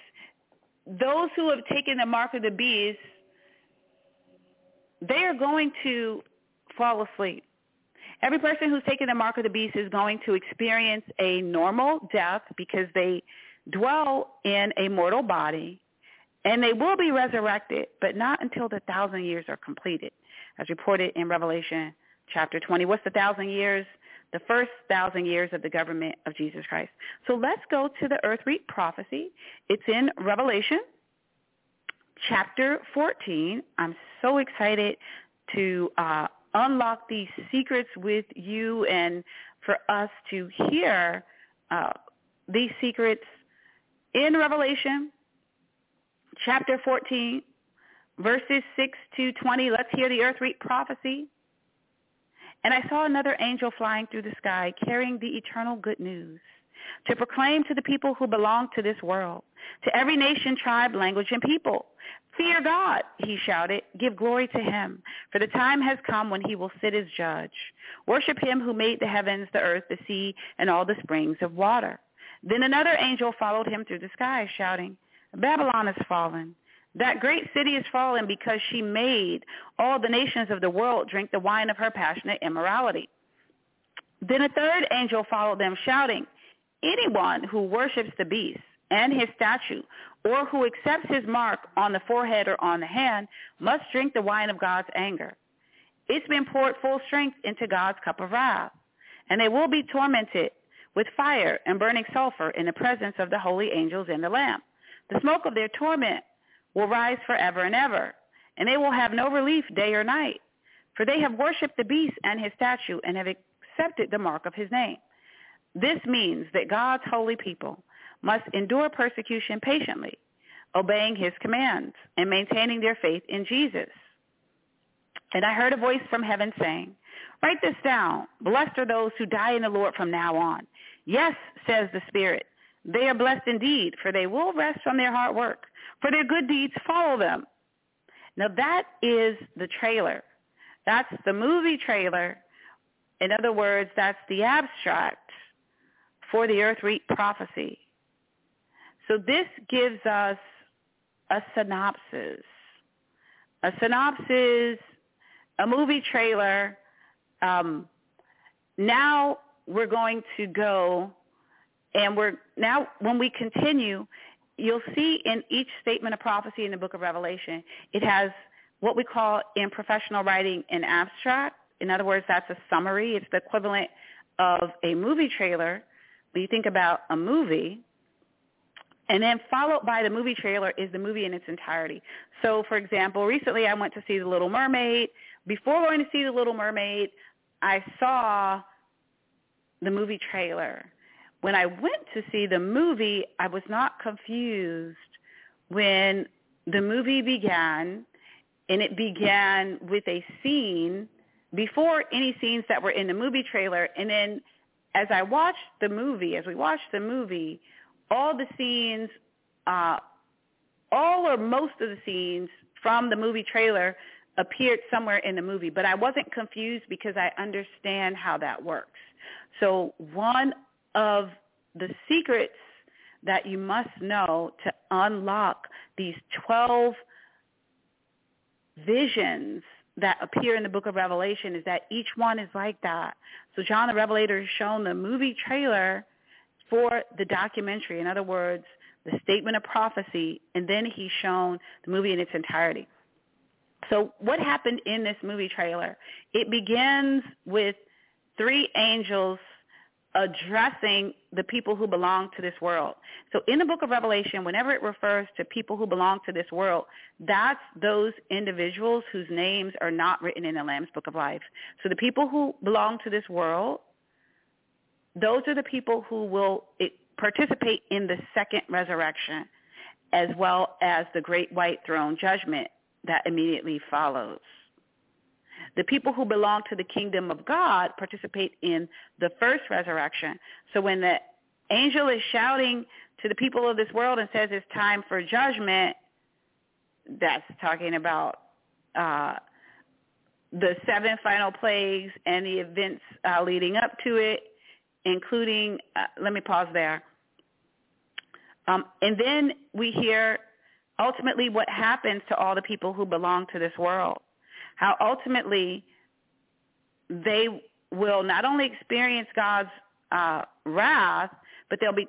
those who have taken the mark of the beast, they are going to fall asleep. Every person who's taken the mark of the beast is going to experience a normal death because they dwell in a mortal body, and they will be resurrected, but not until the thousand years are completed, as reported in Revelation chapter 20. What's the thousand years? The first thousand years of the government of Jesus Christ. So let's go to the earth reap prophecy. It's in Revelation chapter 14. I'm so excited to uh, unlock these secrets with you and for us to hear uh, these secrets in Revelation chapter 14, verses 6 to 20. Let's hear the earth reap prophecy. And I saw another angel flying through the sky carrying the eternal good news to proclaim to the people who belong to this world, to every nation, tribe, language, and people. Fear God, he shouted. Give glory to him, for the time has come when he will sit as judge. Worship him who made the heavens, the earth, the sea, and all the springs of water. Then another angel followed him through the sky, shouting, Babylon has fallen. That great city is fallen because she made all the nations of the world drink the wine of her passionate immorality. Then a third angel followed them, shouting, Anyone who worships the beast and his statue, or who accepts his mark on the forehead or on the hand, must drink the wine of God's anger. It's been poured full strength into God's cup of wrath, and they will be tormented with fire and burning sulfur in the presence of the holy angels and the Lamb. The smoke of their torment will rise forever and ever, and they will have no relief day or night, for they have worshipped the beast and his statue and have accepted the mark of his name. This means that God's holy people must endure persecution patiently, obeying his commands and maintaining their faith in Jesus. And I heard a voice from heaven saying, Write this down. Blessed are those who die in the Lord from now on. Yes, says the Spirit, they are blessed indeed, for they will rest from their hard work, for their good deeds follow them. Now that is the trailer. That's the movie trailer. In other words, that's the abstract for the earth reap prophecy. So this gives us a synopsis. A synopsis, a movie trailer. Um, now we're going to go and we're now when we continue, you'll see in each statement of prophecy in the book of Revelation, it has what we call in professional writing an abstract. In other words, that's a summary. It's the equivalent of a movie trailer. When you think about a movie, and then followed by the movie trailer is the movie in its entirety. So, for example, recently I went to see The Little Mermaid. Before going to see The Little Mermaid, I saw the movie trailer. When I went to see the movie, I was not confused when the movie began, and it began with a scene before any scenes that were in the movie trailer. And then as I watched the movie, as we watched the movie, all the scenes uh, all or most of the scenes from the movie trailer appeared somewhere in the movie, but I wasn't confused because I understand how that works. So one of the secrets that you must know to unlock these 12 visions that appear in the book of Revelation is that each one is like that. So John the Revelator has shown the movie trailer for the documentary. In other words, the statement of prophecy, and then he's shown the movie in its entirety. So what happened in this movie trailer? It begins with three angels addressing the people who belong to this world. So in the book of Revelation, whenever it refers to people who belong to this world, that's those individuals whose names are not written in the Lamb's book of life. So the people who belong to this world, those are the people who will participate in the second resurrection as well as the great white throne judgment that immediately follows. The people who belong to the kingdom of God participate in the first resurrection. So when the angel is shouting to the people of this world and says it's time for judgment, that's talking about uh, the seven final plagues and the events uh, leading up to it, including, uh, let me pause there. Um, and then we hear ultimately what happens to all the people who belong to this world how ultimately they will not only experience God's uh, wrath, but they'll be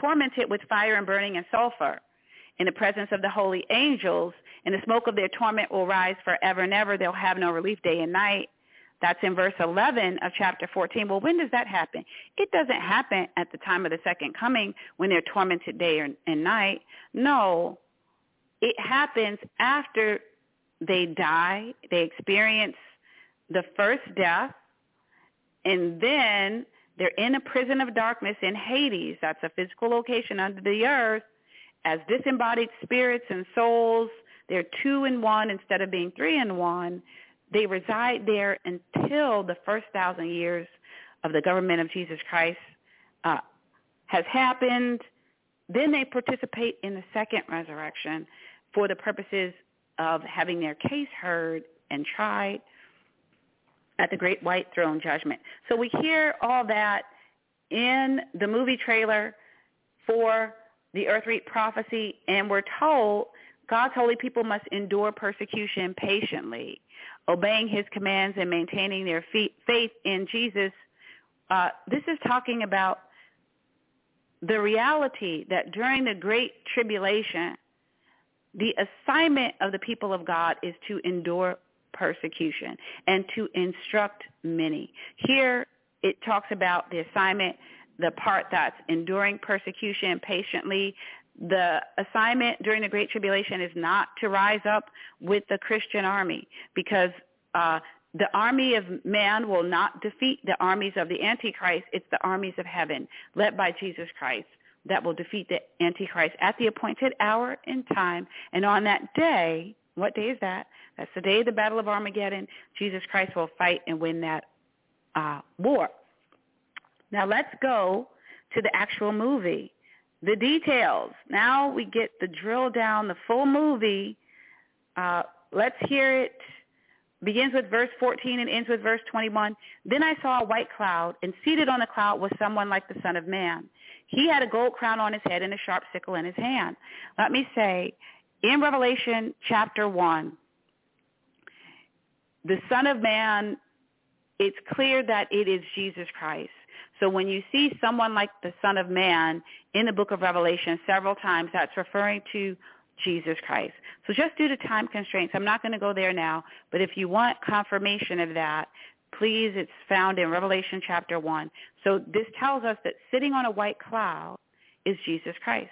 tormented with fire and burning and sulfur in the presence of the holy angels, and the smoke of their torment will rise forever and ever. They'll have no relief day and night. That's in verse 11 of chapter 14. Well, when does that happen? It doesn't happen at the time of the second coming when they're tormented day and night. No, it happens after they die, they experience the first death, and then they're in a prison of darkness in Hades. That's a physical location under the earth. As disembodied spirits and souls, they're two in one instead of being three in one. They reside there until the first thousand years of the government of Jesus Christ uh, has happened. Then they participate in the second resurrection for the purposes of having their case heard and tried at the great white throne judgment. So we hear all that in the movie trailer for the Earth Reap prophecy, and we're told God's holy people must endure persecution patiently, obeying his commands and maintaining their faith in Jesus. Uh, this is talking about the reality that during the Great Tribulation, the assignment of the people of God is to endure persecution and to instruct many. Here it talks about the assignment, the part that's enduring persecution patiently. The assignment during the Great Tribulation is not to rise up with the Christian army because uh, the army of man will not defeat the armies of the Antichrist. It's the armies of heaven led by Jesus Christ that will defeat the Antichrist at the appointed hour and time. And on that day, what day is that? That's the day of the Battle of Armageddon. Jesus Christ will fight and win that uh, war. Now let's go to the actual movie. The details. Now we get the drill down, the full movie. Uh, let's hear it. Begins with verse 14 and ends with verse 21. Then I saw a white cloud, and seated on the cloud was someone like the Son of Man. He had a gold crown on his head and a sharp sickle in his hand. Let me say, in Revelation chapter 1, the Son of Man, it's clear that it is Jesus Christ. So when you see someone like the Son of Man in the book of Revelation several times, that's referring to Jesus Christ. So just due to time constraints, I'm not going to go there now, but if you want confirmation of that, Please, it's found in Revelation chapter 1. So this tells us that sitting on a white cloud is Jesus Christ.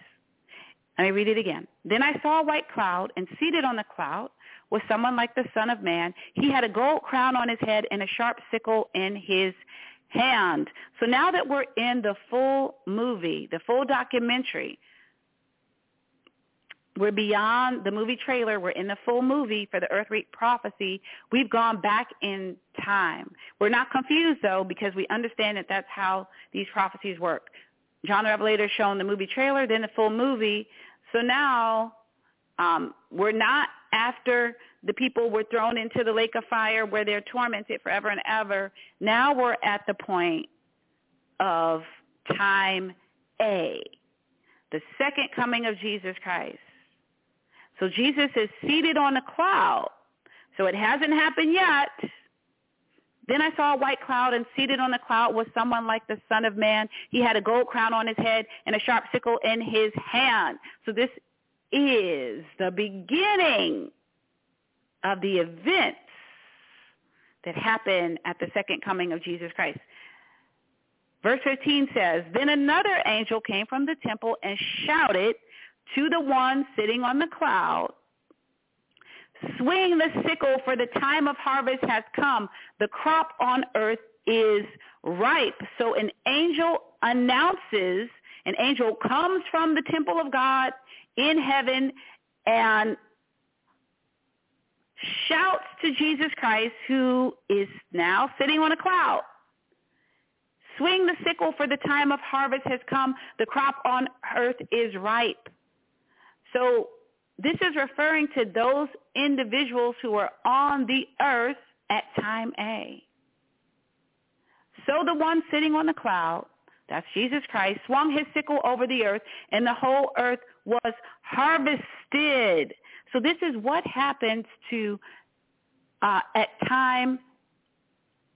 Let me read it again. Then I saw a white cloud, and seated on the cloud was someone like the Son of Man. He had a gold crown on his head and a sharp sickle in his hand. So now that we're in the full movie, the full documentary, we're beyond the movie trailer. We're in the full movie for the Earth Reap prophecy. We've gone back in time. We're not confused though because we understand that that's how these prophecies work. John the Revelator shown the movie trailer, then the full movie. So now Um, we're not after the people were thrown into the lake of fire where they're tormented forever and ever. Now we're at the point of time A, the second coming of Jesus Christ. So Jesus is seated on a cloud. So it hasn't happened yet. Then I saw a white cloud, and seated on the cloud was someone like the Son of Man. He had a gold crown on his head and a sharp sickle in his hand. So this is the beginning of the events that happen at the second coming of Jesus Christ. Verse 15 says, Then another angel came from the temple and shouted to the one sitting on the cloud, Swing the sickle, for the time of harvest has come. The crop on earth is ripe. So an angel announces, an angel comes from the temple of God in heaven and shouts to Jesus Christ, who is now sitting on a cloud. Swing the sickle, for the time of harvest has come. The crop on earth is ripe. So this is referring to those individuals who are on the earth at time A. So the one sitting on the cloud, that's Jesus Christ, swung his sickle over the earth, and the whole earth was harvested. So this is what happens to uh, at time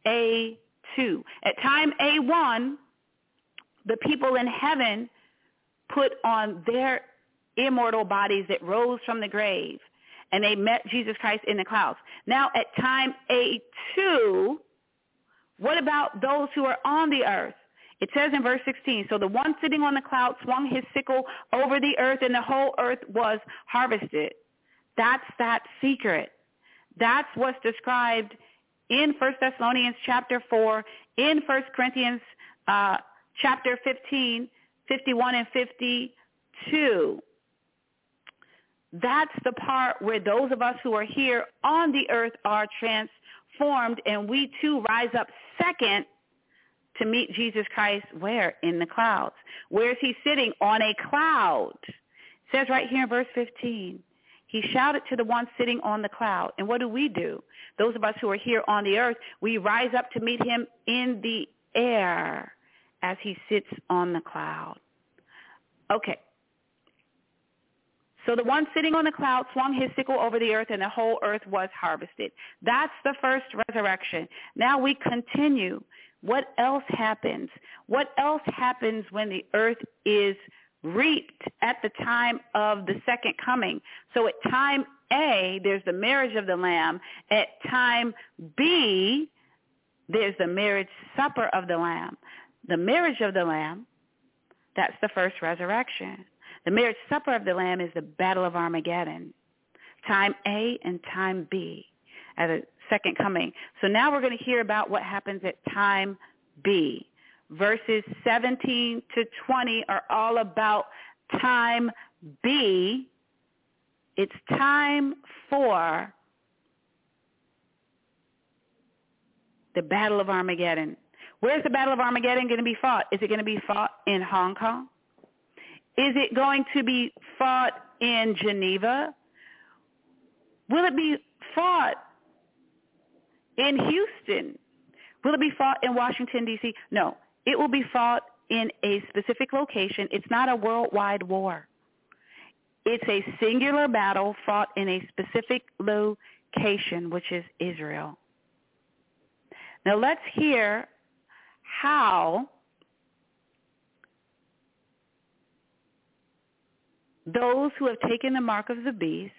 A2. At time A1, the people in heaven put on their immortal bodies that rose from the grave. And they met Jesus Christ in the clouds. Now at time A2, what about those who are on the earth? It says in verse 16, so the one sitting on the cloud swung his sickle over the earth and the whole earth was harvested. That's that secret. That's what's described in 1 Thessalonians chapter 4, in 1 Corinthians uh, chapter 15, 51 and 52. That's the part where those of us who are here on the earth are transformed and we too rise up second to meet Jesus Christ where? In the clouds. Where is he sitting? On a cloud. It says right here in verse 15. He shouted to the one sitting on the cloud. And what do we do? Those of us who are here on the earth, we rise up to meet him in the air as he sits on the cloud. Okay, so the one sitting on the cloud swung his sickle over the earth, and the whole earth was harvested. That's the first resurrection. Now we continue. What else happens? What else happens when the earth is reaped at the time of the second coming? So at time A, there's the marriage of the Lamb. At time B, there's the marriage supper of the Lamb. The marriage of the Lamb, that's the first resurrection. The marriage supper of the Lamb is the battle of Armageddon. Time A and time B at the second coming. So now we're going to hear about what happens at time B. Verses 17 to 20 are all about time B. It's time for the Battle of Armageddon. Where's the Battle of Armageddon going to be fought? Is it going to be fought in Hong Kong? Is it going to be fought in Geneva? Will it be fought in Houston? Will it be fought in Washington, D.C.? No. It will be fought in a specific location. It's not a worldwide war. It's a singular battle fought in a specific location, which is Israel. Now let's hear how those who have taken the mark of the beast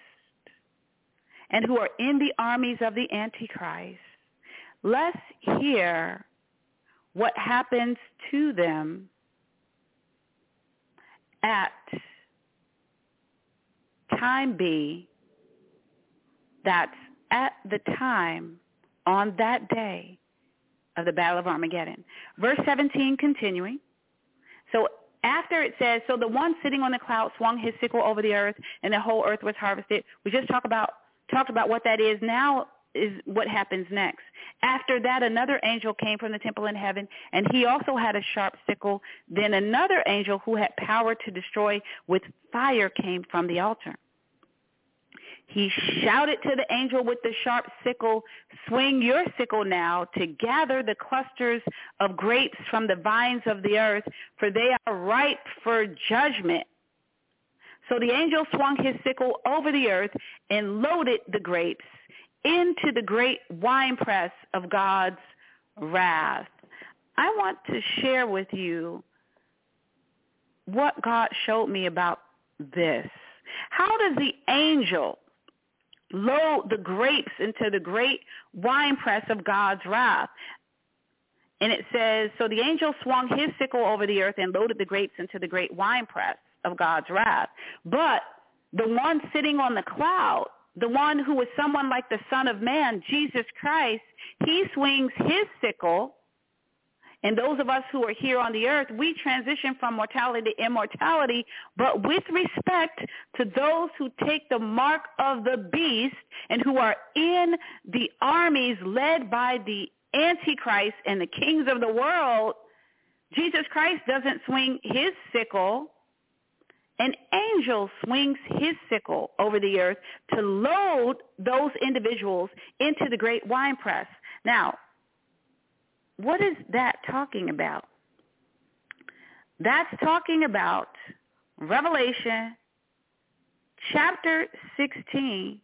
and who are in the armies of the Antichrist, let's hear what happens to them at time B that's at the time on that day of the Battle of Armageddon. Verse 17 continuing. So after it says, so the one sitting on the cloud swung his sickle over the earth, and the whole earth was harvested. We just talked about talked about what that is. Now is what happens next. After that, another angel came from the temple in heaven, and he also had a sharp sickle. Then another angel who had power to destroy with fire came from the altar. He shouted to the angel with the sharp sickle, swing your sickle now to gather the clusters of grapes from the vines of the earth, for they are ripe for judgment. So the angel swung his sickle over the earth and loaded the grapes into the great winepress of God's wrath. I want to share with you what God showed me about this. How does the angel load the grapes into the great winepress of God's wrath. And it says, so the angel swung his sickle over the earth and loaded the grapes into the great winepress of God's wrath. But the one sitting on the cloud, the one who is someone like the Son of Man, Jesus Christ, he swings his sickle and those of us who are here on the earth, we transition from mortality to immortality, but with respect to those who take the mark of the beast and who are in the armies led by the Antichrist and the kings of the world, Jesus Christ doesn't swing his sickle. An angel swings his sickle over the earth to load those individuals into the great winepress. Now, what is that talking about? That's talking about Revelation chapter 16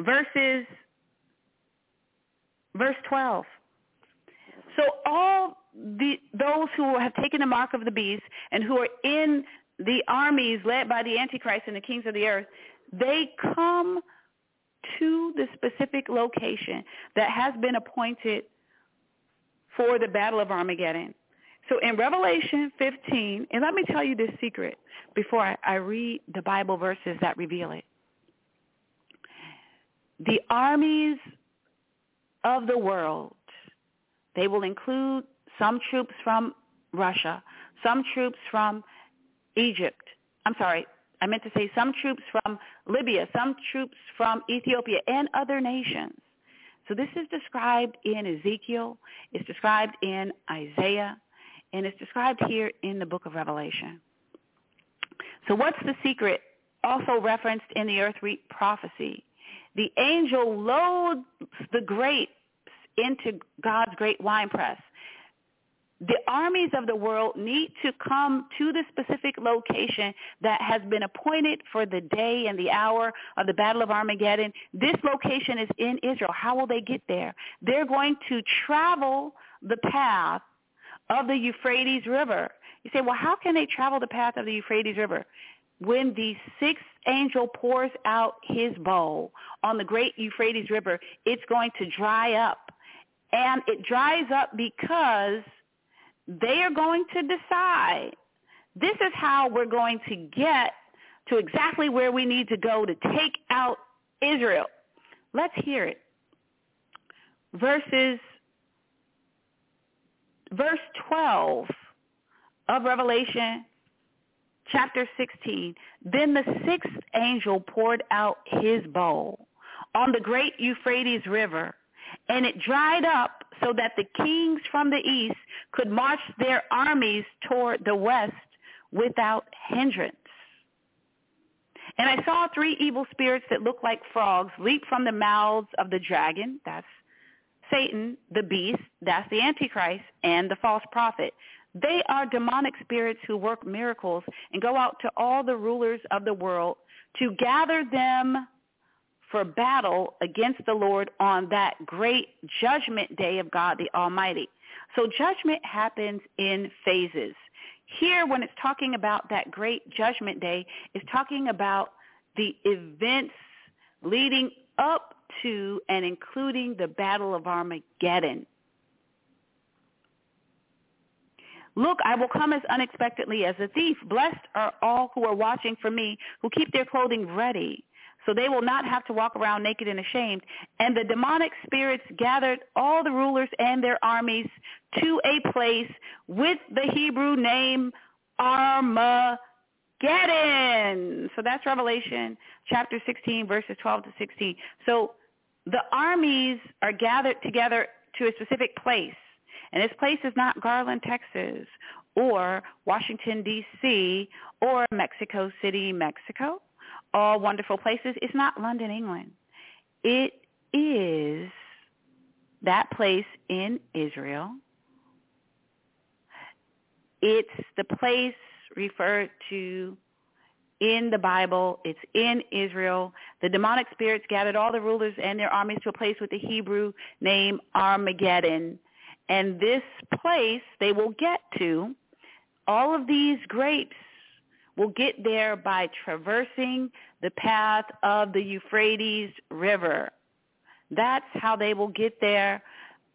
verses verse 12. So all the those who have taken the mark of the beast and who are in the armies led by the antichrist and the kings of the earth, they come to the specific location that has been appointed for the Battle of Armageddon. So in Revelation 15, and let me tell you this secret before I, I read the Bible verses that reveal it. The armies of the world, they will include some troops from Russia, some troops from Egypt, I'm sorry, I meant to say some troops from Libya, some troops from Ethiopia, and other nations. So this is described in Ezekiel, it's described in Isaiah, and it's described here in the book of Revelation. So what's the secret? Also referenced in the earth reap prophecy. The angel loads the grapes into God's great winepress the armies of the world need to come to the specific location that has been appointed for the day and the hour of the Battle of Armageddon. This location is in Israel. How will they get there? They're going to travel the path of the Euphrates River. You say, well, how can they travel the path of the Euphrates River? When the sixth angel pours out his bowl on the great Euphrates River, it's going to dry up. And it dries up because they are going to decide this is how we're going to get to exactly where we need to go to take out Israel. Let's hear it. Verses verse 12 of Revelation chapter 16. Then the sixth angel poured out his bowl on the great Euphrates River, and it dried up so that the kings from the east could march their armies toward the west without hindrance. And I saw three evil spirits that looked like frogs leap from the mouths of the dragon, that's Satan, the beast, that's the Antichrist, and the false prophet. They are demonic spirits who work miracles and go out to all the rulers of the world to gather them for battle against the Lord on that great judgment day of God the Almighty. So judgment happens in phases. Here, when it's talking about that great judgment day, it's talking about the events leading up to and including the battle of Armageddon. Look, I will come as unexpectedly as a thief. Blessed are all who are watching for me, who keep their clothing ready so they will not have to walk around naked and ashamed. And the demonic spirits gathered all the rulers and their armies to a place with the Hebrew name Armageddon. So that's Revelation chapter 16, verses 12 to 16. So the armies are gathered together to a specific place. And this place is not Garland, Texas, or Washington, D.C., or Mexico City, Mexico. All wonderful places. It's not London, England. It is that place in Israel. It's the place referred to in the Bible. It's in Israel. The demonic spirits gathered all the rulers and their armies to a place with the Hebrew name Armageddon. And this place they will get to, all of these grapes will get there by traversing the path of the Euphrates River. That's how they will get there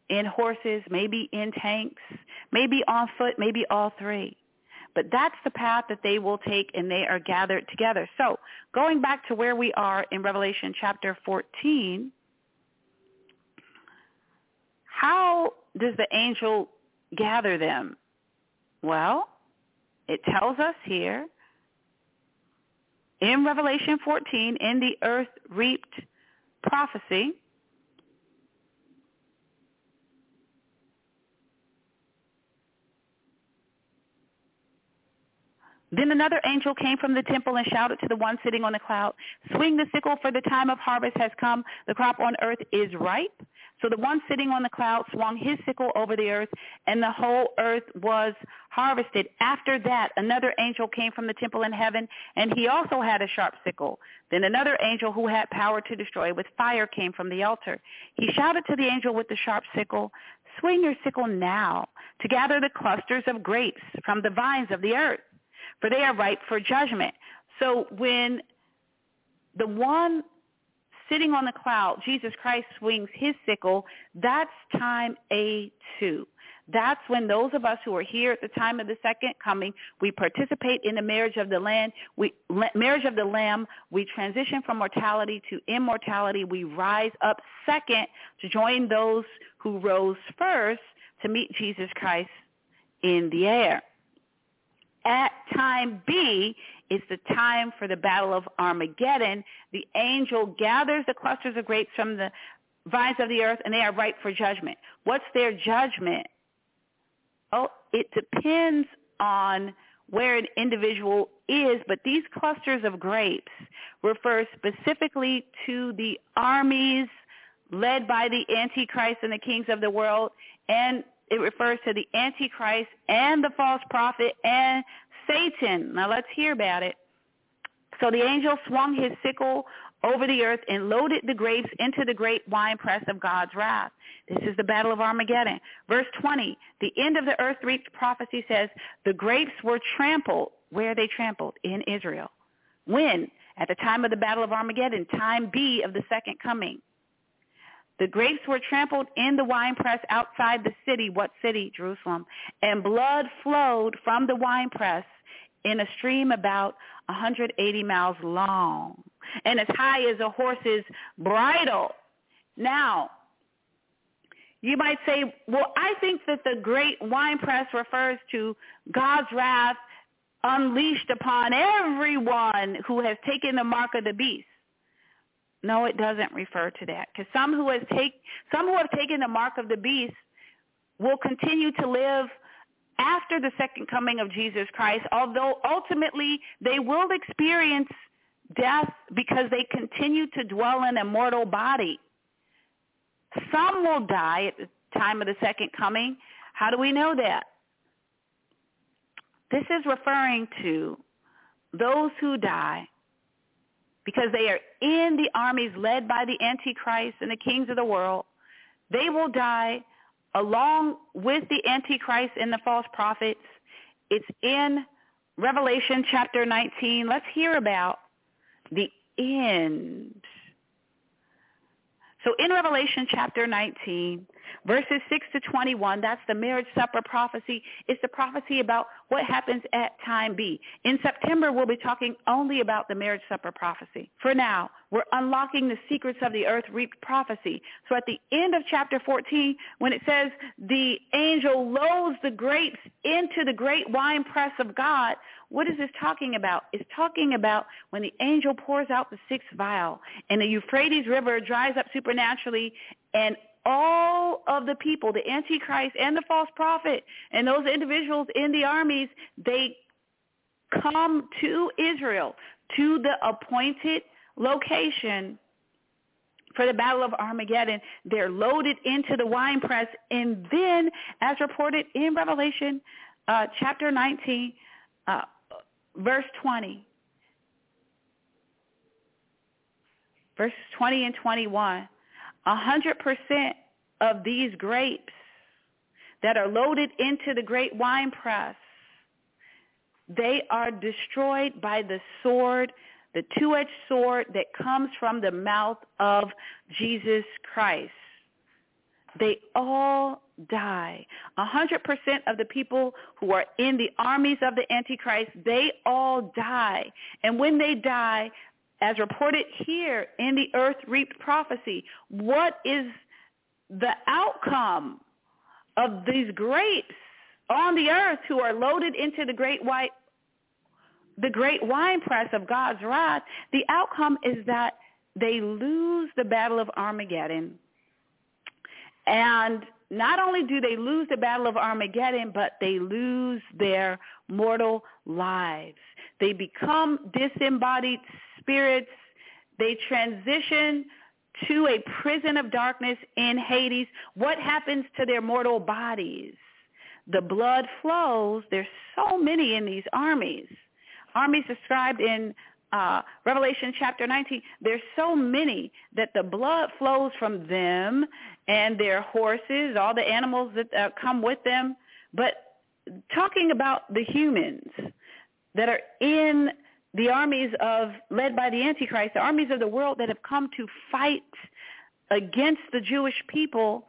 in horses, maybe in tanks, maybe on foot, maybe all three. But that's the path that they will take and they are gathered together. So going back to where we are in Revelation chapter 14, how does the angel gather them? Well, it tells us here in Revelation 14 in the earth reaped prophecy Then another angel came from the temple and shouted to the one sitting on the cloud, swing the sickle for the time of harvest has come. The crop on earth is ripe. So the one sitting on the cloud swung his sickle over the earth and the whole earth was harvested. After that, another angel came from the temple in heaven and he also had a sharp sickle. Then another angel who had power to destroy with fire came from the altar. He shouted to the angel with the sharp sickle, swing your sickle now to gather the clusters of grapes from the vines of the earth for they are ripe for judgment. So when the one sitting on the cloud, Jesus Christ swings his sickle, that's time A2. That's when those of us who are here at the time of the second coming, we participate in the marriage of the land, We marriage of the Lamb. We transition from mortality to immortality. We rise up second to join those who rose first to meet Jesus Christ in the air at time B is the time for the battle of Armageddon. The angel gathers the clusters of grapes from the vines of the earth and they are ripe for judgment. What's their judgment? Oh, it depends on where an individual is, but these clusters of grapes refer specifically to the armies led by the Antichrist and the kings of the world and it refers to the Antichrist and the false prophet and Satan. Now let's hear about it. So the angel swung his sickle over the earth and loaded the grapes into the great winepress of God's wrath. This is the battle of Armageddon. Verse 20, the end of the earth reaped prophecy says, the grapes were trampled. Where they trampled? In Israel. When? At the time of the battle of Armageddon, time B of the second coming. The grapes were trampled in the winepress outside the city. What city? Jerusalem. And blood flowed from the winepress in a stream about 180 miles long and as high as a horse's bridle. Now, you might say, well, I think that the great winepress refers to God's wrath unleashed upon everyone who has taken the mark of the beast. No, it doesn't refer to that. Because some who has take some who have taken the mark of the beast will continue to live after the second coming of Jesus Christ, although ultimately they will experience death because they continue to dwell in a mortal body. Some will die at the time of the second coming. How do we know that? This is referring to those who die because they are in the armies led by the Antichrist and the kings of the world. They will die along with the Antichrist and the false prophets. It's in Revelation chapter 19. Let's hear about the end. So in Revelation chapter 19, Verses 6 to 21, that's the marriage supper prophecy. It's the prophecy about what happens at time B. In September, we'll be talking only about the marriage supper prophecy. For now, we're unlocking the secrets of the earth reaped prophecy. So at the end of chapter 14, when it says the angel loads the grapes into the great wine press of God, what is this talking about? It's talking about when the angel pours out the sixth vial and the Euphrates River dries up supernaturally and all of the people, the Antichrist and the false prophet, and those individuals in the armies, they come to Israel, to the appointed location for the Battle of Armageddon. They're loaded into the wine press. And then, as reported in Revelation uh, chapter 19, uh, verse 20, verses 20 and 21, 100% of these grapes that are loaded into the great wine press, they are destroyed by the sword the two-edged sword that comes from the mouth of Jesus Christ. They all die. A hundred percent of the people who are in the armies of the Antichrist, they all die. And when they die, as reported here in the earth reaped prophecy, what is the outcome of these grapes on the earth who are loaded into the great white the great winepress of God's wrath, the outcome is that they lose the battle of Armageddon. And not only do they lose the battle of Armageddon, but they lose their mortal lives. They become disembodied spirits. They transition to a prison of darkness in Hades. What happens to their mortal bodies? The blood flows. There's so many in these armies armies described in uh, Revelation chapter 19, there's so many that the blood flows from them and their horses, all the animals that uh, come with them. But talking about the humans that are in the armies of, led by the Antichrist, the armies of the world that have come to fight against the Jewish people,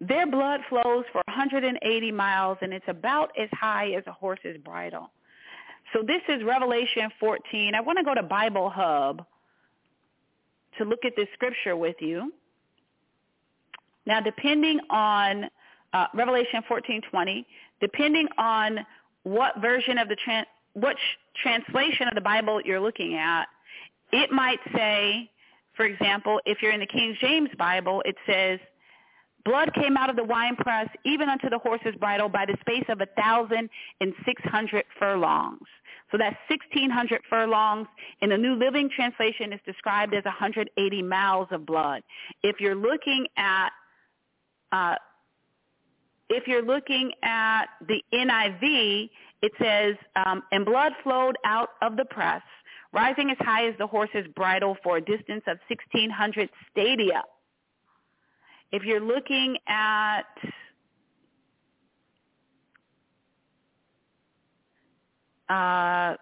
their blood flows for 180 miles and it's about as high as a horse's bridle. So this is Revelation 14. I want to go to Bible Hub to look at this scripture with you. Now, depending on uh, Revelation 14:20, depending on what version of the trans, which translation of the Bible you're looking at, it might say, for example, if you're in the King James Bible, it says, Blood came out of the winepress, even unto the horse's bridle, by the space of a thousand and six hundred furlongs. So that's 1,600 furlongs. In the New Living Translation, it's described as 180 miles of blood. If you're looking at uh, if you're looking at the NIV, it says, um, and blood flowed out of the press, rising as high as the horse's bridle for a distance of 1,600 stadia. If you're looking at uh,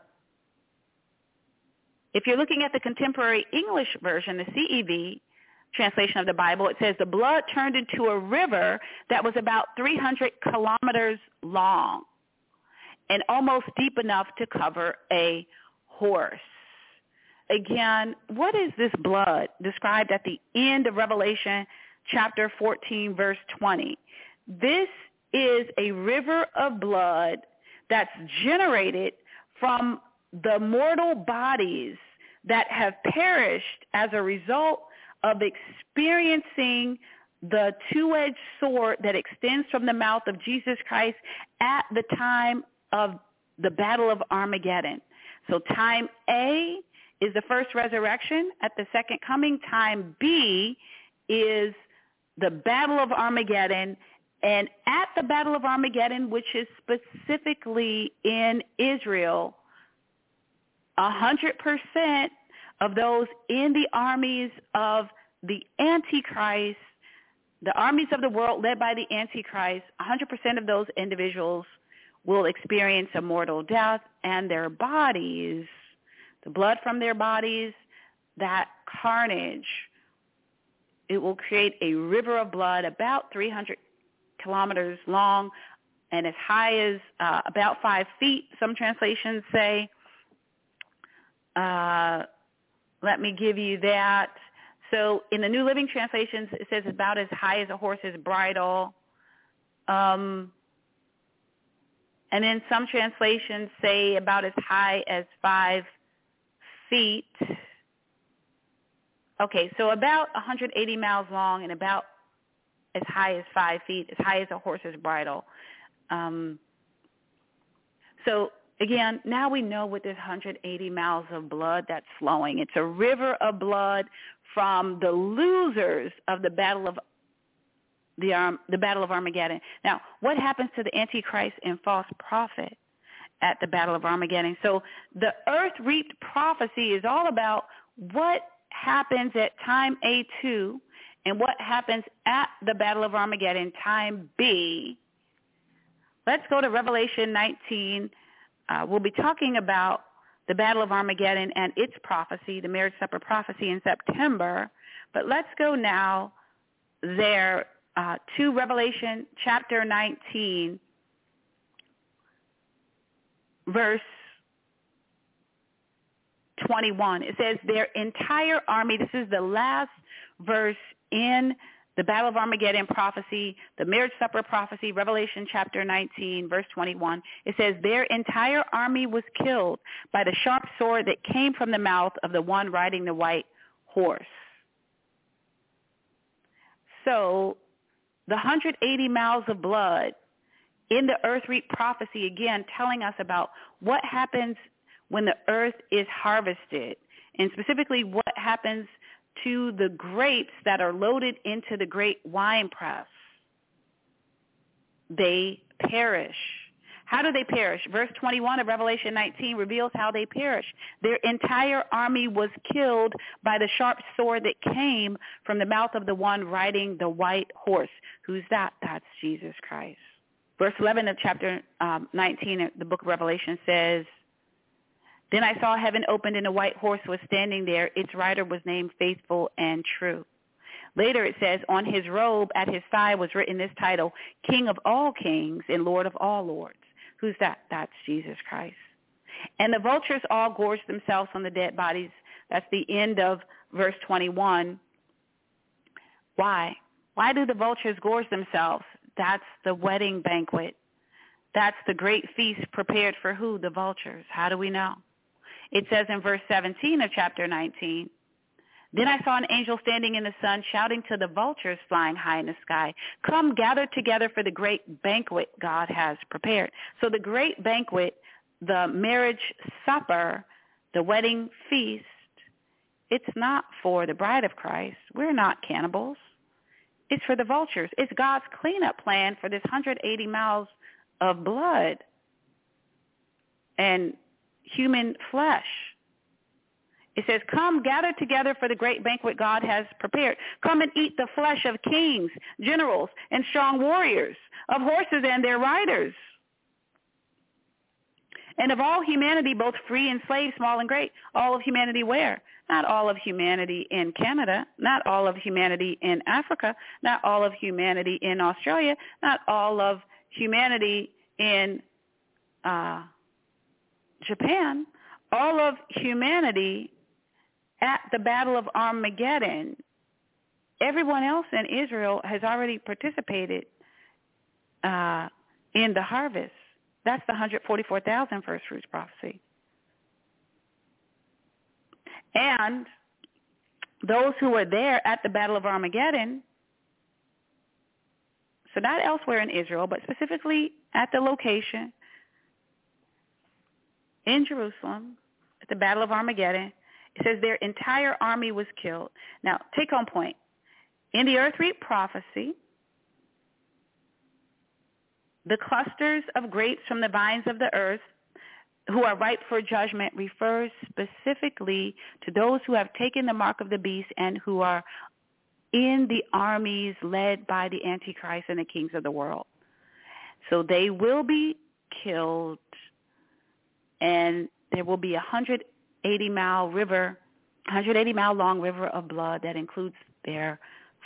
if you're looking at the contemporary English version, the CEV translation of the Bible, it says the blood turned into a river that was about 300 kilometers long and almost deep enough to cover a horse. Again, what is this blood described at the end of Revelation chapter 14, verse 20? This is a river of blood that's generated from the mortal bodies that have perished as a result of experiencing the two-edged sword that extends from the mouth of Jesus Christ at the time of the battle of Armageddon. So time A is the first resurrection at the second coming. Time B is the battle of Armageddon and at the Battle of Armageddon, which is specifically in Israel, 100% of those in the armies of the Antichrist, the armies of the world led by the Antichrist, 100% of those individuals will experience a mortal death and their bodies, the blood from their bodies, that carnage, it will create a river of blood about 300 kilometers long and as high as uh, about five feet, some translations say. Uh, let me give you that. So in the New Living Translations, it says about as high as a horse's bridle. Um, and then some translations say about as high as five feet. Okay, so about 180 miles long and about as high as five feet, as high as a horse's bridle. Um, so again, now we know what this 180 miles of blood that's flowing. It's a river of blood from the losers of the battle of the, um, the battle of Armageddon. Now, what happens to the Antichrist and false prophet at the battle of Armageddon? So the earth reaped prophecy is all about what happens at time A2 and what happens at the battle of Armageddon, time B. Let's go to Revelation 19. Uh, we'll be talking about the Battle of Armageddon and its prophecy, the marriage supper prophecy in September. But let's go now there uh, to Revelation chapter 19, verse 21. It says their entire army, this is the last verse in the Battle of Armageddon prophecy, the marriage supper prophecy, Revelation chapter 19, verse 21. It says, their entire army was killed by the sharp sword that came from the mouth of the one riding the white horse. So the 180 miles of blood in the earth reap prophecy, again, telling us about what happens when the earth is harvested, and specifically what happens to the grapes that are loaded into the great wine press. They perish. How do they perish? Verse 21 of Revelation 19 reveals how they perish. Their entire army was killed by the sharp sword that came from the mouth of the one riding the white horse. Who's that? That's Jesus Christ. Verse 11 of chapter um, 19 the book of Revelation says, then I saw heaven opened and a white horse was standing there. Its rider was named Faithful and True. Later it says, on his robe at his thigh was written this title, King of all kings and Lord of all lords. Who's that? That's Jesus Christ. And the vultures all gorged themselves on the dead bodies. That's the end of verse 21. Why? Why do the vultures gorge themselves? That's the wedding banquet. That's the great feast prepared for who? The vultures. How do we know? It says in verse 17 of chapter 19, then I saw an angel standing in the sun shouting to the vultures flying high in the sky, come gather together for the great banquet God has prepared. So the great banquet, the marriage supper, the wedding feast, it's not for the bride of Christ. We're not cannibals. It's for the vultures. It's God's cleanup plan for this 180 miles of blood. And human flesh. It says, come gather together for the great banquet God has prepared. Come and eat the flesh of kings, generals, and strong warriors, of horses and their riders, and of all humanity, both free and slave, small and great. All of humanity where? Not all of humanity in Canada, not all of humanity in Africa, not all of humanity in Australia, not all of humanity in uh, Japan, all of humanity at the Battle of Armageddon, everyone else in Israel has already participated uh, in the harvest. That's the 144,000 first fruits prophecy. And those who were there at the Battle of Armageddon, so not elsewhere in Israel, but specifically at the location, in Jerusalem at the Battle of Armageddon. It says their entire army was killed. Now, take home point. In the earth reap prophecy, the clusters of grapes from the vines of the earth who are ripe for judgment refers specifically to those who have taken the mark of the beast and who are in the armies led by the Antichrist and the kings of the world. So they will be killed and there will be a 180 mile river, 180 mile long river of blood that includes their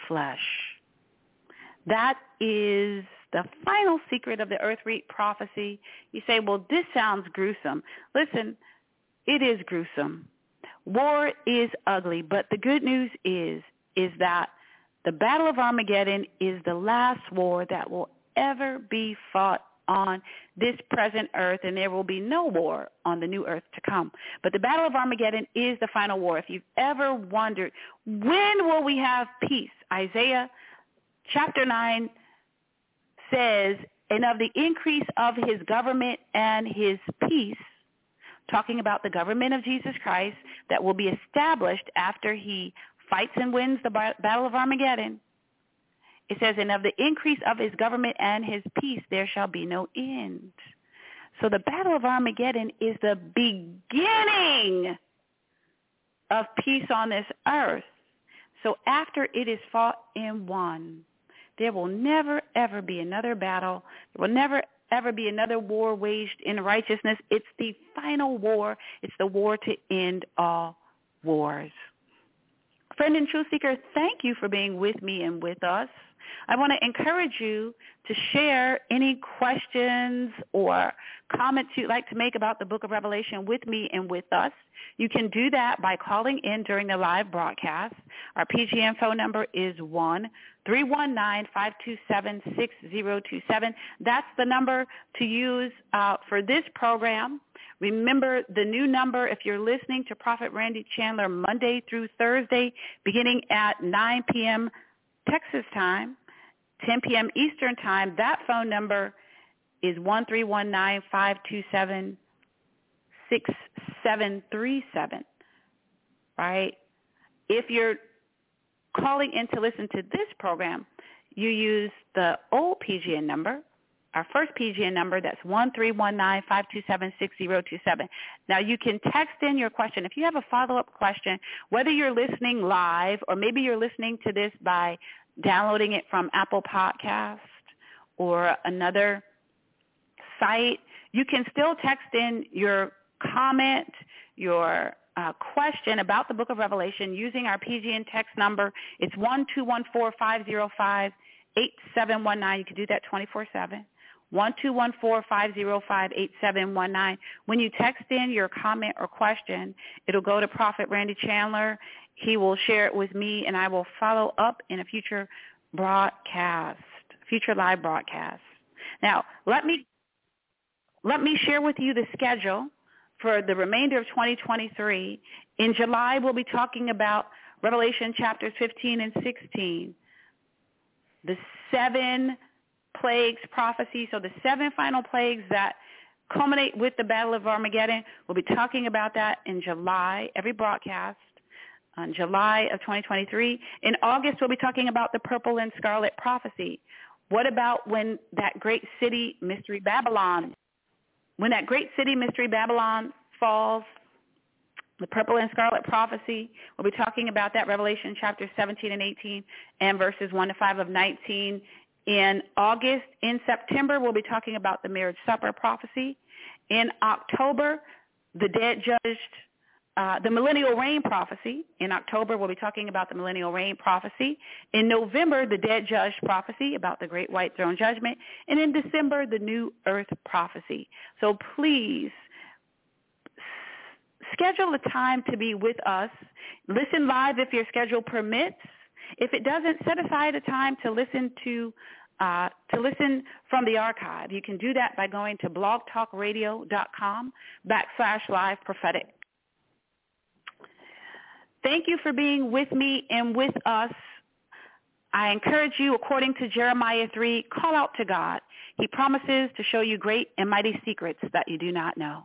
flesh. That is the final secret of the earth reap prophecy. You say, well, this sounds gruesome. Listen, it is gruesome. War is ugly, but the good news is, is that the Battle of Armageddon is the last war that will ever be fought on this present earth, and there will be no war on the new earth to come. But the Battle of Armageddon is the final war. If you've ever wondered, when will we have peace? Isaiah chapter 9 says, and of the increase of his government and his peace, talking about the government of Jesus Christ that will be established after he fights and wins the battle of Armageddon. It says, and of the increase of his government and his peace there shall be no end. So the battle of Armageddon is the beginning of peace on this earth. So after it is fought and won, there will never, ever be another battle. There will never, ever be another war waged in righteousness. It's the final war. It's the war to end all wars. Friend and truth seeker, thank you for being with me and with us. I want to encourage you to share any questions or comments you'd like to make about the book of Revelation with me and with us. You can do that by calling in during the live broadcast. Our PGN phone number is 1-319-527-6027. That's the number to use uh, for this program. Remember the new number if you're listening to Prophet Randy Chandler Monday through Thursday beginning at 9 p.m. Texas time, 10 p.m. Eastern time. That phone number is 1-319-527-6737, right? If you're calling in to listen to this program, you use the old PGN number, our first PGN number, that's 1-319-527-6027. Now you can text in your question. If you have a follow-up question, whether you're listening live or maybe you're listening to this by downloading it from Apple Podcast or another site, you can still text in your comment, your uh, question about the book of Revelation using our PGN text number. It's 1214505 8719. You can do that 24-7. 12145058719. When you text in your comment or question, it'll go to Prophet Randy Chandler. He will share it with me, and I will follow up in a future broadcast, future live broadcast. Now, let me let me share with you the schedule for the remainder of 2023. In July, we'll be talking about Revelation chapters 15 and 16, the seven plagues prophecy. So the seven final plagues that culminate with the Battle of Armageddon. We'll be talking about that in July, every broadcast on July of 2023. In August, we'll be talking about the purple and scarlet prophecy. What about when that great city, Mystery Babylon, when that great city, Mystery Babylon, falls, the purple and scarlet prophecy, we'll be talking about that, Revelation chapter 17 and 18 and verses 1 to 5 of 19. In August, in September, we'll be talking about the marriage supper prophecy. In October, the dead judged uh, the millennial reign prophecy. In October, we'll be talking about the millennial reign prophecy. In November, the dead judged prophecy about the great white throne judgment. And in December, the new earth prophecy. So please schedule a time to be with us. Listen live if your schedule permits. If it doesn't, set aside a time to listen to uh, to listen from the archive. You can do that by going to blogtalkradio.com backslash live prophetic. Thank you for being with me and with us. I encourage you, according to Jeremiah 3, call out to God. He promises to show you great and mighty secrets that you do not know.